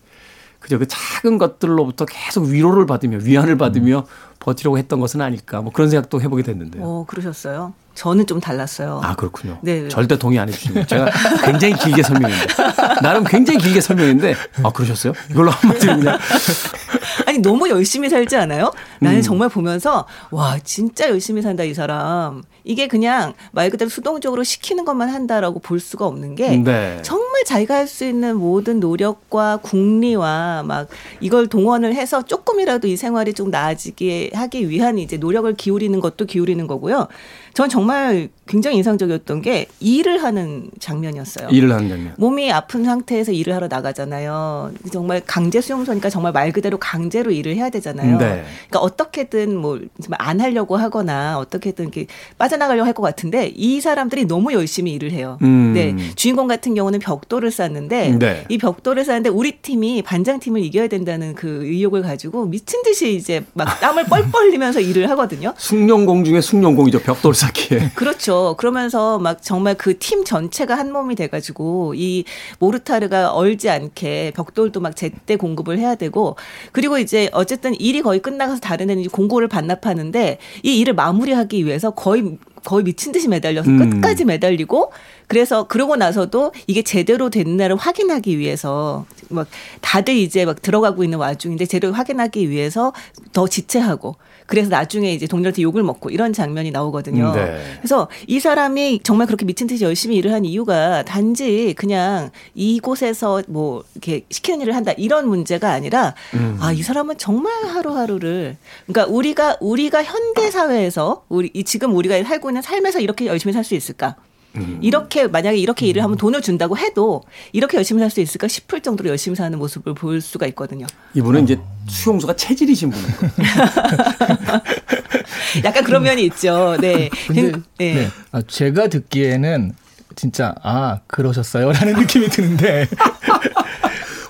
그저 그 작은 것들로부터 계속 위로를 받으며 위안을 받으며 음. 버티려고 했던 것은 아닐까 뭐 그런 생각도 해보게 됐는데요. 어, 그러셨어요? 저는 좀 달랐어요. 아 그렇군요. 네. 절대 동의 안 해주시고 제가 굉장히 길게 설명했는데 나름 굉장히 길게 설명했는데 아 그러셨어요? 이걸로 한마디로 그냥 (laughs) 아니 너무 열심히 살지 않아요? 나는 음. 정말 보면서 와 진짜 열심히 산다 이 사람. 이게 그냥 말 그대로 수동적으로 시키는 것만 한다라고 볼 수가 없는 게 네. 정말 자기가 할 수 있는 모든 노력과 궁리와 막 이걸 동원을 해서 조금이라도 이 생활이 좀 나아지게 하기 위한 이제 노력을 기울이는 것도 기울이는 거고요. 전 정말 굉장히 인상적이었던 게 일을 하는 장면이었어요. 일을 하는 장면. 몸이 아픈 상태에서 일을 하러 나가잖아요. 정말 강제 수용소니까 정말 말 그대로 강 강제로 일을 해야 되잖아요. 네. 그러니까 어떻게든 뭐 안 하려고 하거나 어떻게든 이렇게 빠져나가려고 할 것 같은데 이 사람들이 너무 열심히 일을 해요. 음. 네. 주인공 같은 경우는 벽돌을 쌓는데 네. 이 벽돌을 쌓는데 우리 팀이 반장 팀을 이겨야 된다는 그 의욕을 가지고 미친 듯이 이제 막 땀을 (laughs) 뻘뻘 흘리면서 일을 하거든요. 숙련공 중에 숙련공이죠. 벽돌 쌓기에. 그렇죠. 그러면서 막 정말 그 팀 전체가 한 몸이 돼가지고 이 모르타르가 얼지 않게 벽돌도 막 제때 공급을 해야 되고 그리고 이제 어쨌든 일이 거의 끝나가서 다른 데는 공고를 반납하는데 이 일을 마무리하기 위해서 거의 거의 미친 듯이 매달려서 음. 끝까지 매달리고 그래서 그러고 나서도 이게 제대로 됐나를 확인하기 위해서 막 다들 이제 막 들어가고 있는 와중인데 제대로 확인하기 위해서 더 지체하고 그래서 나중에 이제 동료한테 욕을 먹고 이런 장면이 나오거든요. 네. 그래서 이 사람이 정말 그렇게 미친 듯이 열심히 일을 한 이유가 단지 그냥 이곳에서 뭐 이렇게 시키는 일을 한다 이런 문제가 아니라 음. 아이 사람은 정말 하루하루를 그러니까 우리가 우리가 현대 사회에서 우리 지금 우리가 살고 있는 삶에서 이렇게 열심히 살 수 있을까? 음. 이렇게 만약에 이렇게 일을 하면 돈을 준다고 해도 이렇게 열심히 살 수 있을까 싶을 정도로 열심히 사는 모습을 볼 수가 있거든요. 이분은 어. 이제 수용소가 체질이신 분이에요. (laughs) 약간 그런 면이 있죠. 네. 근데 네. 네. 아, 제가 듣기에는 진짜 아 그러셨어요라는 느낌이 드는데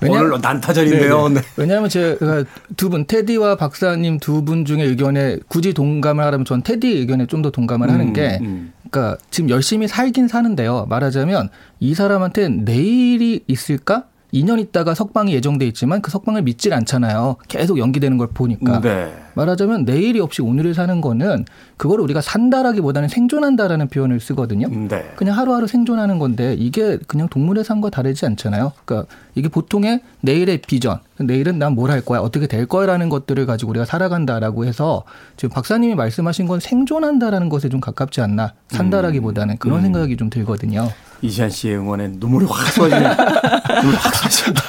왜냐하면 (laughs) 오늘 난타전인데요. 네. 왜냐하면 제가 두 분 테디와 박사님 두 분 중에 의견에 굳이 동감을 하려면 전 테디 의견에 좀 더 동감을 음, 하는 게 음. 그러니까 지금 열심히 살긴 사는데요. 말하자면 이 사람한테 내일이 있을까? 2년 있다가 석방이 예정돼 있지만 그 석방을 믿질 않잖아요. 계속 연기되는 걸 보니까. 네. 말하자면 내일이 없이 오늘을 사는 거는 그걸 우리가 산다라기보다는 생존한다라는 표현을 쓰거든요. 네. 그냥 하루하루 생존하는 건데 이게 그냥 동물의 삶과 다르지 않잖아요. 그러니까 이게 보통의 내일의 비전, 내일은 난 뭘 할 거야, 어떻게 될 거야라는 것들을 가지고 우리가 살아간다라고 해서 지금 박사님이 말씀하신 건 생존한다라는 것에 좀 가깝지 않나 산다라기보다는 그런 음. 생각이 좀 들거든요. 이시안 씨의 응원에 눈물이 확 쏟아지네. (laughs) 눈물이 확 쏟아진다.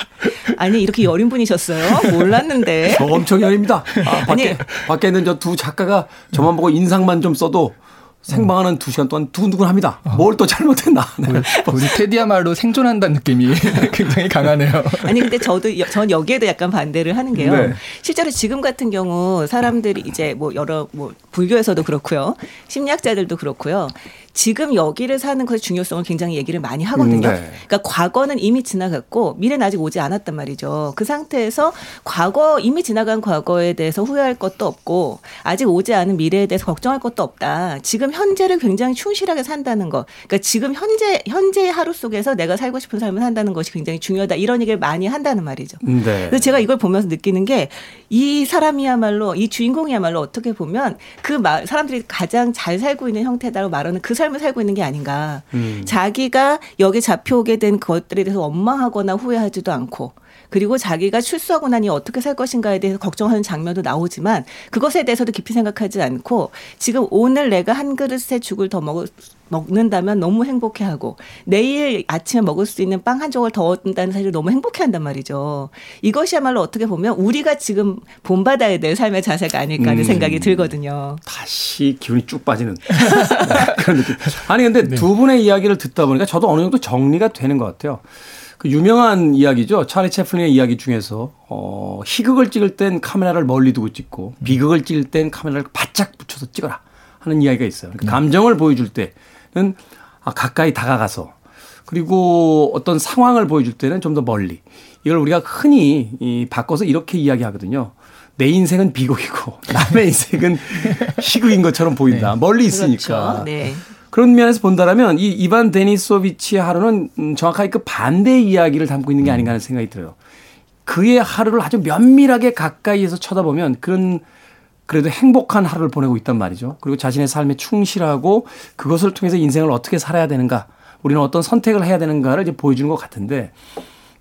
아니 이렇게 여린 분이셨어요? 몰랐는데. (laughs) 저 엄청 여립니다. 아, 밖에, 아니. 밖에 있는 저 두 작가가 저만 보고 인상만 좀 써도 생방하는 두 시간 동안 두근두근합니다. 어. 뭘또 잘못했나. (laughs) 네. 우리, 테디야말로 생존한다는 느낌이 (laughs) 굉장히 강하네요. 아니 근데 저도 전 여기에도 약간 반대를 하는 게요. 네. 실제로 지금 같은 경우 사람들이 이제 뭐 여러 뭐 불교에서도 그렇고요, 심리학자들도 그렇고요. 지금 여기를 사는 것의 중요성을 굉장히 얘기를 많이 하거든요. 음, 네. 그러니까 과거는 이미 지나갔고 미래는 아직 오지 않았단 말이죠. 그 상태에서 과거 이미 지나간 과거에 대해서 후회할 것도 없고 아직 오지 않은 미래에 대해서 걱정할 것도 없다. 지금 현재를 굉장히 충실하게 산다는 것. 그러니까 지금 현재 현재의 하루 속에서 내가 살고 싶은 삶을 산다는 것이 굉장히 중요하다. 이런 얘기를 많이 한다는 말이죠. 음, 네. 그래서 제가 이걸 보면서 느끼는 게 이 사람이야말로 이 주인공이야말로 어떻게 보면 그 사람들이 가장 잘 살고 있는 형태다라고 말하는 그 삶을 살고 있는 게 아닌가. 음. 자기가 여기 잡혀오게 된 것들에 대해서 원망하거나 후회하지도 않고 그리고 자기가 출소하고 나니 어떻게 살 것인가에 대해서 걱정하는 장면도 나오지만 그것에 대해서도 깊이 생각하지 않고 지금 오늘 내가 한 그릇의 죽을 더 먹을 먹는다면 너무 행복해하고 내일 아침에 먹을 수 있는 빵 한 조각 더 얻는다는 사실을 너무 행복해한단 말이죠. 이것이야말로 어떻게 보면 우리가 지금 본받아야 될 삶의 자세가 아닐까 하는 음. 생각이 들거든요. 다시 기운이 쭉 빠지는 (laughs) 그런 느낌. 아니 근데 네. 두 분의 이야기를 듣다 보니까 저도 어느 정도 정리가 되는 것 같아요. 그 유명한 이야기죠. 차리 채플린의 이야기 중에서 어, 희극을 찍을 땐 카메라를 멀리 두고 찍고 비극을 찍을 땐 카메라를 바짝 붙여서 찍어라 하는 이야기가 있어요. 그러니까 감정을 보여줄 때는 아, 가까이 다가가서 그리고 어떤 상황을 보여줄 때는 좀 더 멀리 이걸 우리가 흔히 이 바꿔서 이렇게 이야기하거든요. 내 인생은 비극이고 남의 (laughs) 인생은 희극인 것처럼 보인다. 네. 멀리 있으니까. 그렇죠. 네. 그런 면에서 본다라면 이 이반 데니소비치의 하루는 음, 정확하게 그 반대의 이야기를 담고 있는 게 아닌가 하는 생각이 들어요. 그의 하루를 아주 면밀하게 가까이에서 쳐다보면 그런 그래도 행복한 하루를 보내고 있단 말이죠. 그리고 자신의 삶에 충실하고 그것을 통해서 인생을 어떻게 살아야 되는가, 우리는 어떤 선택을 해야 되는가를 이제 보여주는 것 같은데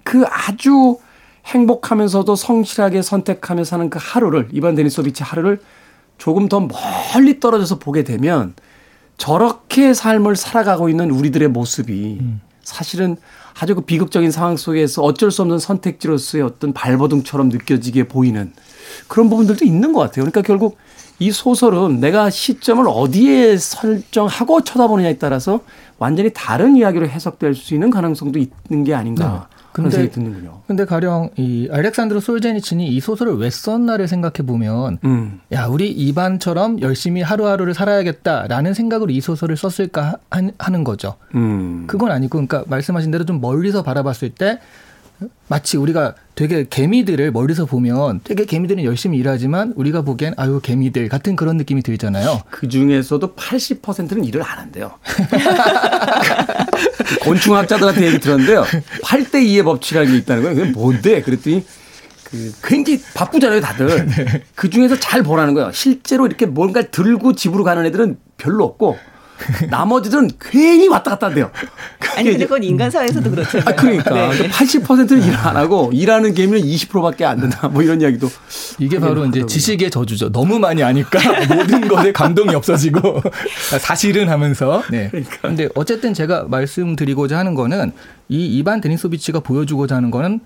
그 아주 행복하면서도 성실하게 선택하며 사는 그 하루를 이반 데니소비치 하루를 조금 더 멀리 떨어져서 보게 되면 저렇게 삶을 살아가고 있는 우리들의 모습이 음. 사실은 아주 그 비극적인 상황 속에서 어쩔 수 없는 선택지로서의 어떤 발버둥처럼 느껴지게 보이는 그런 부분들도 있는 것 같아요. 그러니까 결국 이 소설은 내가 시점을 어디에 설정하고 쳐다보느냐에 따라서 완전히 다른 이야기로 해석될 수 있는 가능성도 있는 게 아닌가. 네. 근데, 생각이 드는군요. 근데 가령 이 알렉산드로 솔제니친이 이 소설을 왜 썼나를 생각해 보면 음. 야 우리 이반처럼 열심히 하루하루를 살아야겠다라는 생각으로 이 소설을 썼을까 하 는 거죠. 음. 그건 아니고 그러니까 말씀하신 대로 좀 멀리서 바라봤을 때 마치 우리가 되게 개미들을 멀리서 보면 되게 개미들은 열심히 일하지만 우리가 보기엔 아유 개미들 같은 그런 느낌이 들잖아요. 그 중에서도 80%는 일을 안 한대요. (laughs) 곤충학자들한테 얘기 들었는데요. 8대 2의 법칙이라는 게 있다는 거예요. 그게 뭔데? 그랬더니 그 굉장히 바쁘잖아요, 다들. (laughs) 네. 그 중에서 잘 보라는 거예요. 실제로 이렇게 뭔가를 들고 집으로 가는 애들은 별로 없고 (laughs) 나머지들은 괜히 왔다 갔다 한대요. (laughs) 아니, 근데 그건 인간 사회에서도 그렇잖아요. 아, 그러니까. 네. 80%는 일 안 하고 일하는 개미는 20%밖에 안 된다. 뭐 이런 이야기도. 이게 바로 이제 지식의 저주죠. 너무 많이 아니까 (laughs) 모든 것에 감동이 없어지고 사실은 하면서. 네. 그러니까. 근데 어쨌든 제가 말씀드리고자 하는 거는 이 이반 데니소비치가 보여주고자 하는 거는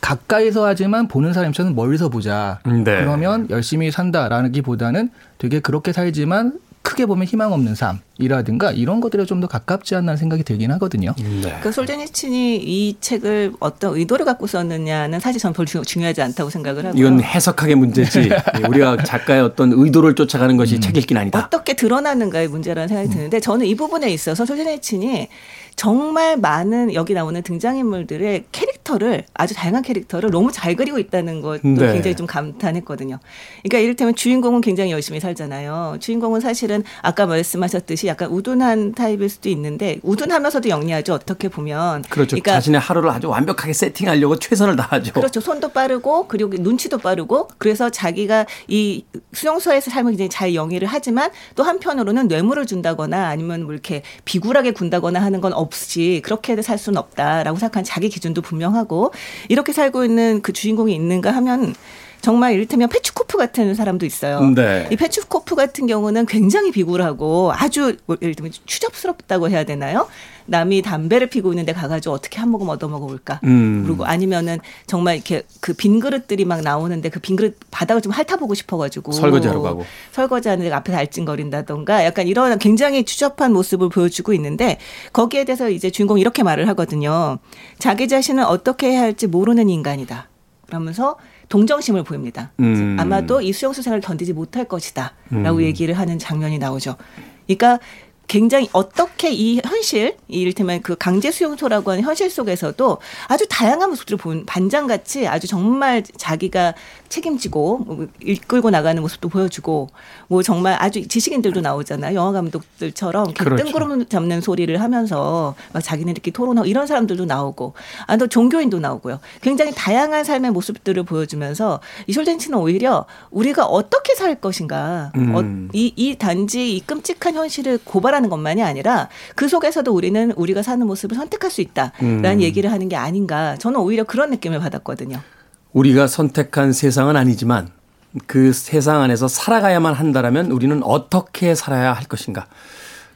가까이서 하지만 보는 사람 입장은 멀리서 보자. 네. 그러면 열심히 산다라기보다는 되게 그렇게 살지만 크게 보면 희망 없는 삶이라든가 이런 것들에 좀 더 가깝지 않나 생각이 들긴 하거든요. 네. 그러니까 솔제니친이 이 책을 어떤 의도를 갖고 썼느냐는 사실 저는 별 중요하지 않다고 생각을 하고요. 이건 해석학의 문제지 예, 우리가 작가의 어떤 의도를 쫓아가는 것이 음. 책 읽기는 아니다. 어떻게 드러나는가의 문제라는 생각이 드는데 저는 이 부분에 있어서 솔제니친이 정말 많은 여기 나오는 등장인물들의 캐릭터를 아주 다양한 캐릭터를 너무 잘 그리고 있다는 것도 네. 굉장히 좀 감탄했거든요. 그러니까 이를테면 주인공은 굉장히 열심히 살잖아요. 주인공은 사실은 아까 말씀하셨듯이 약간 우둔한 타입일 수도 있는데 우둔하면서도 영리하죠. 어떻게 보면. 그렇죠. 그러니까 자신의 하루를 아주 완벽하게 세팅하려고 최선을 다하죠. 그렇죠. 손도 빠르고 그리고 눈치도 빠르고 그래서 자기가 이 수용소에서 삶을 굉장히 잘 영위를 하지만 또 한편으로는 뇌물을 준다거나 아니면 뭐 이렇게 비굴하게 군다거나 하는 건 없이 그렇게 살 수는 없다라고 생각하는 자기 기준도 분명하고 이렇게 살고 있는 그 주인공이 있는가 하면 정말 이를테면 페츠코프 같은 사람도 있어요. 네. 이 페츠코프 같은 경우는 굉장히 비굴하고 아주 뭐 예를 들면 추접스럽다고 해야 되나요? 남이 담배를 피고 있는데 가가지고 어떻게 한 모금 얻어 먹어볼까? 음. 그리고 아니면은 정말 이렇게 그 빈 그릇들이 막 나오는데 그 빈 그릇 바닥을 좀 핥아보고 싶어가지고 설거지하러 가고 설거지하는 데 앞에서 알찡거린다던가 약간 이런 굉장히 추접한 모습을 보여주고 있는데 거기에 대해서 이제 주인공이 이렇게 말을 하거든요. 자기 자신을 어떻게 해야 할지 모르는 인간이다. 그러면서 동정심을 보입니다. 음. 아마도 이 수용소 생활을 견디지 못할 것이다. 라고 음. 얘기를 하는 장면이 나오죠. 그러니까 굉장히 어떻게 이 현실, 이를테면 그 강제 수용소라고 하는 현실 속에서도 아주 다양한 모습들을 본 반장같이 아주 정말 자기가 책임지고 뭐 이끌고 나가는 모습도 보여주고 뭐 정말 아주 지식인들도 나오잖아요. 영화 감독들처럼 그렇죠. 뜬구름 잡는 소리를 하면서 막 자기네들끼리 토론하고 이런 사람들도 나오고 아, 또 종교인도 나오고요. 굉장히 다양한 삶의 모습들을 보여주면서 이 솔젠치는 오히려 우리가 어떻게 살 것인가 음. 어, 이, 이 단지 이 끔찍한 현실을 고발 하는 것만이 아니라 그 속에서도 우리는 우리가 사는 모습을 선택할 수 있다라는 음. 얘기를 하는 게 아닌가 저는 오히려 그런 느낌을 받았거든요. 우리가 선택한 세상은 아니지만 그 세상 안에서 살아가야만 한다라면 우리는 어떻게 살아야 할 것인가.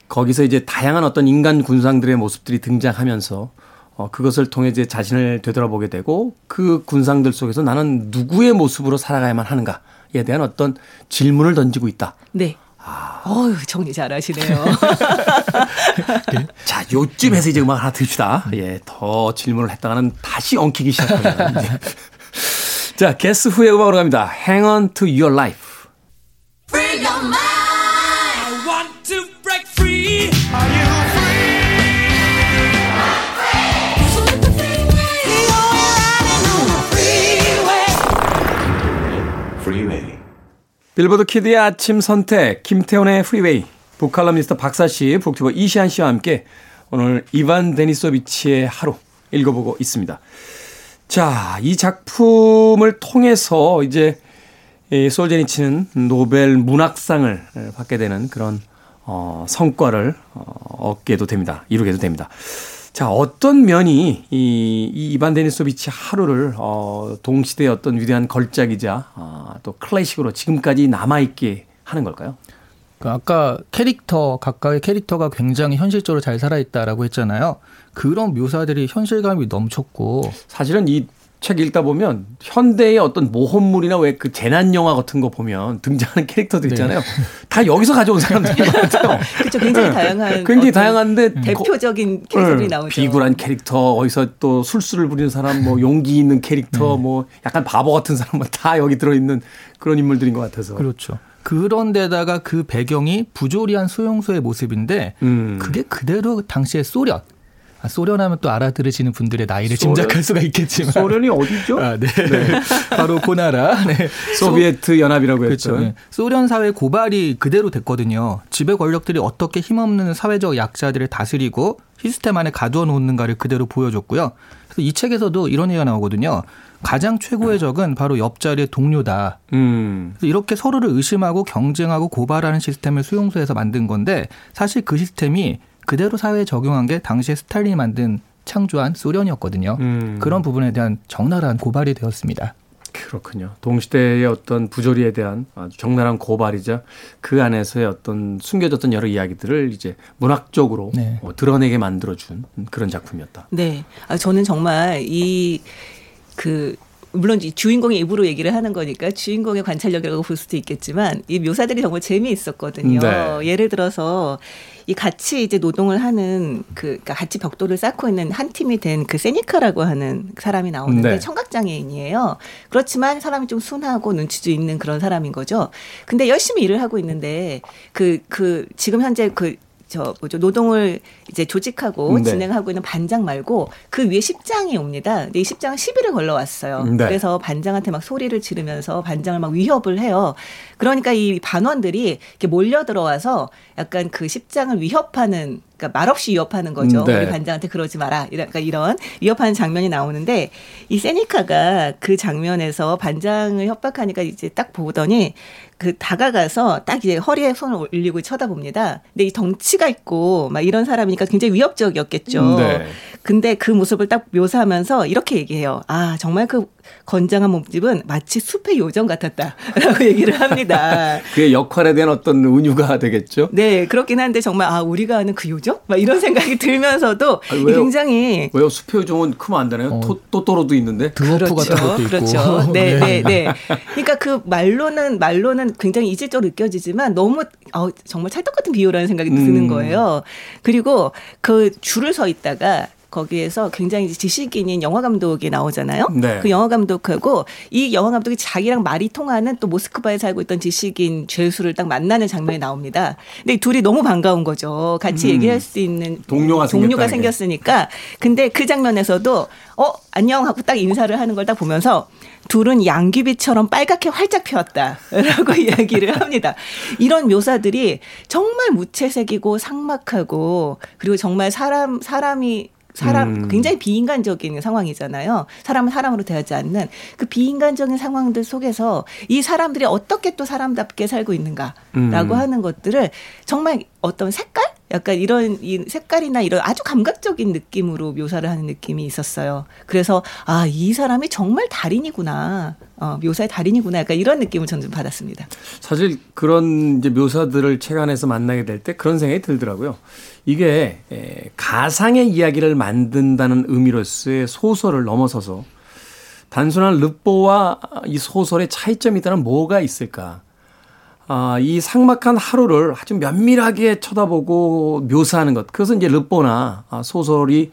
거기서 이제 다양한 어떤 인간 군상들의 모습들이 등장하면서 어, 그것을 통해 이제 자신을 되돌아보게 되고 그 군상들 속에서 나는 누구의 모습으로 살아가야만 하는가에 대한 어떤 질문을 던지고 있다. 네. 아. 어휴, 정리 잘 하시네요. (laughs) 자, 요쯤에서 이제 음악 하나 듭시다. 예, 더 질문을 했다가는 다시 엉키기 시작합니다. (laughs) 자, 게스 후의 음악으로 갑니다. Hang on to your life. 빌보드 키드의 아침 선택 김태훈의 프리웨이 북칼럼니스트 박사 씨, 북튜버 이시안 씨와 함께 오늘 이반 데니소비치의 하루 읽어보고 있습니다. 자, 이 작품을 통해서 이제 이 솔제니친은 노벨 문학상을 받게 되는 그런 어, 성과를 어, 얻게도 됩니다. 이루게도 됩니다. 자, 어떤 면이 이, 이 이반 데니소비치 하루를 어, 동시대의 어떤 위대한 걸작이자 어, 또 클래식으로 지금까지 남아있게 하는 걸까요? 그 아까 캐릭터 각각의 캐릭터가 굉장히 현실적으로 잘 살아있다라고 했잖아요. 그런 묘사들이 현실감이 넘쳤고 사실은 이 책 읽다 보면 현대의 어떤 모험물이나 왜 그 재난 영화 같은 거 보면 등장하는 캐릭터들 네. 있잖아요. 네. 다 여기서 가져온 사람들인 것 같아요. (laughs) 그렇죠. 굉장히 (laughs) 네. 다양한 굉장히 다양한데 대표적인 캐릭터들이 네. 나오죠. 비굴한 캐릭터, 어디서 또 술수를 부리는 사람, 뭐 용기 있는 캐릭터, 네. 뭐 약간 바보 같은 사람 다 여기 들어 있는 그런 인물들인 것 같아서. 그렇죠. 그런데다가 그 배경이 부조리한 수용소의 모습인데 음. 그게 그대로 당시의 소련 아, 소련 하면 또 알아들으시는 분들의 나이를 소련? 짐작할 수가 있겠지만 소련이 어디죠? 아, 네. 네. 바로 그 나라. 네. 소비에트 연합이라고 했죠. 그렇죠. 네. 소련 사회 고발이 그대로 됐거든요. 지배 권력들이 어떻게 힘없는 사회적 약자들을 다스리고 시스템 안에 가두어 놓는가를 그대로 보여줬고요. 그래서 이 책에서도 이런 얘기가 나오거든요. 가장 최고의 적은 바로 옆자리의 동료다. 음. 이렇게 서로를 의심하고 경쟁하고 고발하는 시스템을 수용소에서 만든 건데 사실 그 시스템이 그대로 사회에 적용한 게 당시에 스탈린이 만든 창조한 소련이었거든요. 음. 그런 부분에 대한 적나라한 고발이 되었습니다. 그렇군요. 동시대의 어떤 부조리에 대한 아주 적나라한 고발이자 그 안에서의 어떤 숨겨졌던 여러 이야기들을 이제 문학적으로 네. 어, 드러내게 만들어준 그런 작품이었다. 네. 아, 저는 정말 이 그 물론 주인공의 입으로 얘기를 하는 거니까 주인공의 관찰력이라고 볼 수도 있겠지만 이 묘사들이 정말 재미있었거든요. 네. 예를 들어서 이 같이 이제 노동을 하는 그 그러니까 같이 벽돌을 쌓고 있는 한 팀이 된 그 세니카라고 하는 사람이 나오는데 네. 청각 장애인이에요. 그렇지만 사람이 좀 순하고 눈치도 있는 그런 사람인 거죠. 근데 열심히 일을 하고 있는데 그그 그 지금 현재 그 저 뭐죠 노동을 이제 조직하고 네. 진행하고 있는 반장 말고 그 위에 십장이 옵니다. 근데 이 십장은 시비를 걸러 왔어요. 네. 그래서 반장한테 막 소리를 지르면서 반장을 막 위협을 해요. 그러니까 이 반원들이 이렇게 몰려 들어와서 약간 그 십장을 위협하는 그러니까 말없이 위협하는 거죠. 네. 우리 반장한테 그러지 마라. 그러니까 이런 위협하는 장면이 나오는데 이 세니카가 그 장면에서 반장을 협박하니까 이제 딱 보더니 그 다가가서 딱 이제 허리에 손을 올리고 쳐다봅니다. 근데 이 덩치가 있고 막 이런 사람이니까 굉장히 위협적이었겠죠. 네. 근데 그 모습을 딱 묘사하면서 이렇게 얘기해요. 아, 정말 그 건장한 몸집은 마치 숲의 요정 같았다라고 (laughs) 얘기를 합니다. 그의 역할에 대한 어떤 은유가 되겠죠? 네, 그렇긴 한데 정말 아, 우리가 아는 그 요정? 막 이런 생각이 들면서도 아니, 왜요? 굉장히 왜요? 숲의 요정은 크면 안 되나요? 어. 또또로도 있는데. 드워프 그렇죠. 같은 것도 있고. 그렇죠. 네, 네, 네, 네. 그러니까 그 말로는 말로는 굉장히 이질적으로 느껴지지만 너무 어, 정말 찰떡 같은 비유라는 생각이 드는 음. 거예요. 그리고 그 줄을 서 있다가 거기에서 굉장히 지식인인 영화 감독이 나오잖아요. 네. 그 영화 감독하고 이 영화 감독이 자기랑 말이 통하는 또 모스크바에 살고 있던 지식인 죄수를 딱 만나는 장면이 나옵니다. 근데 둘이 너무 반가운 거죠. 같이 음. 얘기할 수 있는 동료가, 동료가 생겼으니까. 근데 그 장면에서도 어 안녕 하고 딱 인사를 하는 걸 딱 보면서 둘은 양귀비처럼 빨갛게 활짝 피었다라고 (laughs) 이야기를 합니다. 이런 묘사들이 정말 무채색이고 상막하고 그리고 정말 사람 사람이 사람 음. 굉장히 비인간적인 상황이잖아요. 사람은 사람으로 대하지 않는 그 비인간적인 상황들 속에서 이 사람들이 어떻게 또 사람답게 살고 있는가라고 음. 하는 것들을 정말 어떤 색깔 약간 이런 이 색깔이나 이런 아주 감각적인 느낌으로 묘사를 하는 느낌이 있었어요. 그래서 아, 이 사람이 정말 달인이구나. 어, 묘사의 달인이구나. 약간 이런 느낌을 저는 좀 받았습니다. 사실 그런 이제 묘사들을 책 안에서 만나게 될 때 그런 생각이 들더라고요. 이게 에, 가상의 이야기를 만든다는 의미로서의 소설을 넘어서서 단순한 르뽀와 이 소설의 차이점이 있다면 뭐가 있을까? 아, 이 상막한 하루를 아주 면밀하게 쳐다보고 묘사하는 것. 그것은 이제 르뽀나 아, 소설이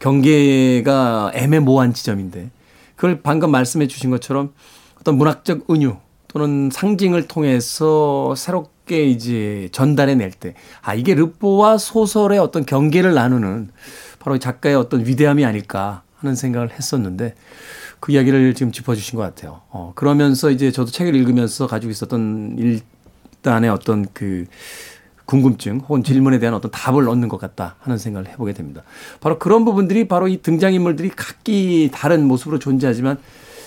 경계가 애매모호한 지점인데 그걸 방금 말씀해 주신 것처럼 어떤 문학적 은유 또는 상징을 통해서 새롭게 이제 전달해 낼 때, 아, 이게 르뽀와 소설의 어떤 경계를 나누는 바로 작가의 어떤 위대함이 아닐까 하는 생각을 했었는데 그 이야기를 지금 짚어주신 것 같아요. 어, 그러면서 이제 저도 책을 읽으면서 가지고 있었던 일, 집단의 어떤 그 궁금증 혹은 질문에 대한 어떤 답을 얻는 것 같다 하는 생각을 해보게 됩니다. 바로 그런 부분들이 바로 이 등장인물들이 각기 다른 모습으로 존재하지만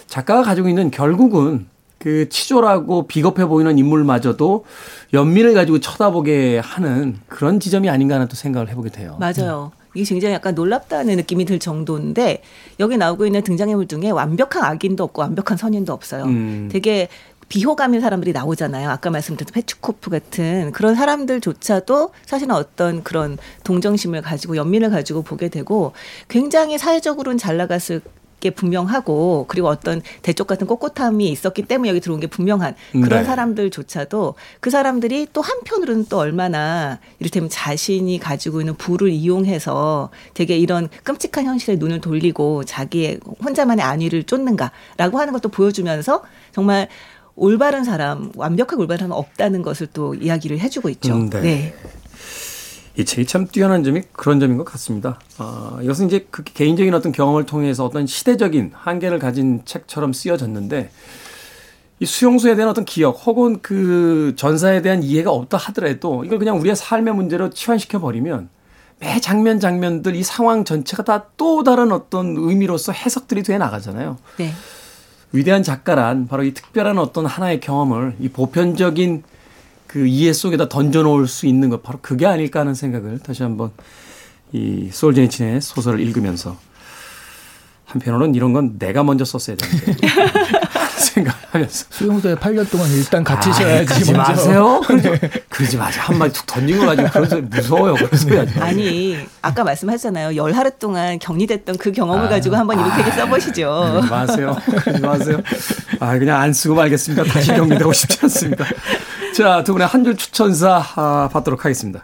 작가가 가지고 있는 결국은 그 치졸하고 비겁해 보이는 인물마저도 연민을 가지고 쳐다보게 하는 그런 지점이 아닌가 하는 또 생각을 해보게 돼요. 맞아요. 이게 굉장히 약간 놀랍다는 느낌이 들 정도인데 여기 나오고 있는 등장인물 중에 완벽한 악인도 없고 완벽한 선인도 없어요. 음. 되게 비호감인 사람들이 나오잖아요. 아까 말씀드렸던 페츠코프 같은 그런 사람들조차도 사실은 어떤 그런 동정심을 가지고 연민을 가지고 보게 되고 굉장히 사회적으로는 잘 나갔을 게 분명하고 그리고 어떤 대쪽 같은 꼿꼿함이 있었기 때문에 여기 들어온 게 분명한 그런 네. 사람들조차도 그 사람들이 또 한편으로는 또 얼마나 이를테면 자신이 가지고 있는 부를 이용해서 되게 이런 끔찍한 현실에 눈을 돌리고 자기의 혼자만의 안위를 쫓는가라고 하는 것도 보여주면서 정말 올바른 사람, 완벽하게 올바른 사람은 없다는 것을 또 이야기를 해주고 있죠. 음, 네. 네. 이 책이 참 뛰어난 점이 그런 점인 것 같습니다. 어, 이것은 이제 그 개인적인 어떤 경험을 통해서 어떤 시대적인 한계를 가진 책처럼 쓰여졌는데 이 수용소에 대한 어떤 기억 혹은 그 전사에 대한 이해가 없다 하더라도 이걸 그냥 우리의 삶의 문제로 치환시켜 버리면 매 장면 장면들 이 상황 전체가 다 또 다른 어떤 의미로서 해석들이 돼 나가잖아요. 네. 위대한 작가란 바로 이 특별한 어떤 하나의 경험을 이 보편적인 그 이해 속에다 던져놓을 수 있는 것 바로 그게 아닐까 하는 생각을 다시 한번 이 솔제니친의 소설을 읽으면서 한편으로는 이런 건 내가 먼저 썼어야 되는데 (laughs) (laughs) 생각하면서 수용소에 8년 동안 일단 같이 쉬어야지 (laughs) 그러지 마세요. 그러지, 그러지 마세요. 한마디 툭 던진 거 가지고 그래서 무서워요. 그래서 아니 아까 말씀하셨잖아요. 열 하루 동안 격리됐던 그 경험을 아, 가지고 한번 이렇게 아, 써보시죠. 그러지 마세요. 그러지 마세요. 아 그냥 안 쓰고 말겠습니다. 다시 격리되고 싶지 않습니다. 자, 두 분의 한 줄 추천사 아, 받도록 하겠습니다.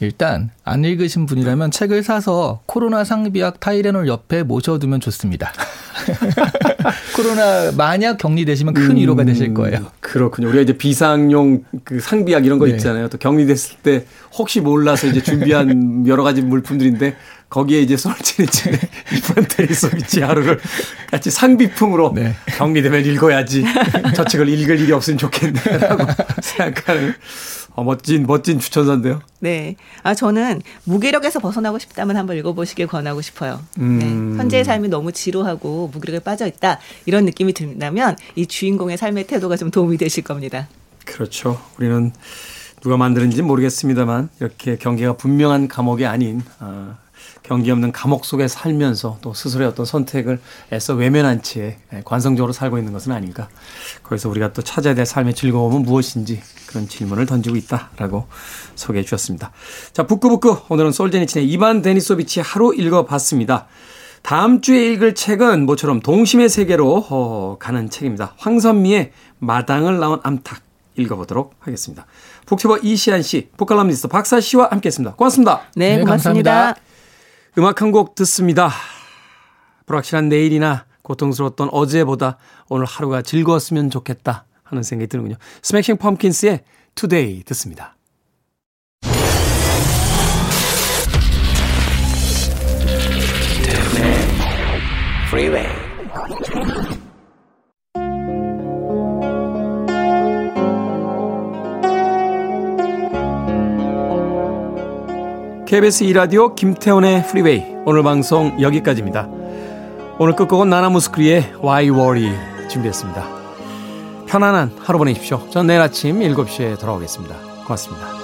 일단 안 읽으신 분이라면 책을 사서 코로나 상비약 타이레놀 옆에 모셔두면 좋습니다. (laughs) (laughs) 코로나 만약 격리되시면 큰 음, 위로가 되실 거예요. 그렇군요. 우리가 이제 비상용 그 상비약 이런 거 네. 있잖아요. 또 격리됐을 때 혹시 몰라서 이제 준비한 (laughs) 여러 가지 물품들인데 거기에 이제 솔체리체 이프란테리 소비치 하루를 같이 상비품으로 네. 격리되면 읽어야지. 저 책을 읽을 일이 없으면 좋겠네라고 (laughs) 생각하는 어, 멋진 멋진 추천사인데요. 네. 아 저는 무기력에서 벗어나고 싶다면 한번 읽어보시길 권하고 싶어요. 음. 네. 현재의 삶이 너무 지루하고 무기력에 빠져 있다 이런 느낌이 든다면 이 주인공의 삶의 태도가 좀 도움이 되실 겁니다. 그렇죠. 우리는 누가 만드는지 모르겠습니다만 이렇게 경계가 분명한 감옥이 아닌 아, 경계 없는 감옥 속에 살면서 또 스스로의 어떤 선택을 애써 외면한 채 관성적으로 살고 있는 것은 아닌가. 거기서 우리가 또 찾아야 될 삶의 즐거움은 무엇인지 그런 질문을 던지고 있다라고 소개해 주셨습니다. 자, 북구북구 오늘은 솔제니친의 이반 데니소비치 하루 읽어봤습니다. 다음 주에 읽을 책은 모처럼 동심의 세계로 어, 가는 책입니다. 황선미의 마당을 나온 암탉 읽어보도록 하겠습니다. 북튜버 이시안 씨, 북칼럼니스트 박사 씨와 함께했습니다. 고맙습니다. 네, 네 고맙습니다. 감사합니다. 음악 한 곡 듣습니다. 불확실한 내일이나 고통스러웠던 어제보다 오늘 하루가 즐거웠으면 좋겠다 하는 생각이 드는군요. 스매싱 펌킨스의 Today 듣습니다. KBS 2라디오 김태훈의 프리웨이 오늘 방송 여기까지입니다. 오늘 끝곡은 나나무스크리의 Why Worry 준비했습니다. 편안한 하루 보내십시오. 전 내일 아침 7시에 돌아오겠습니다. 고맙습니다.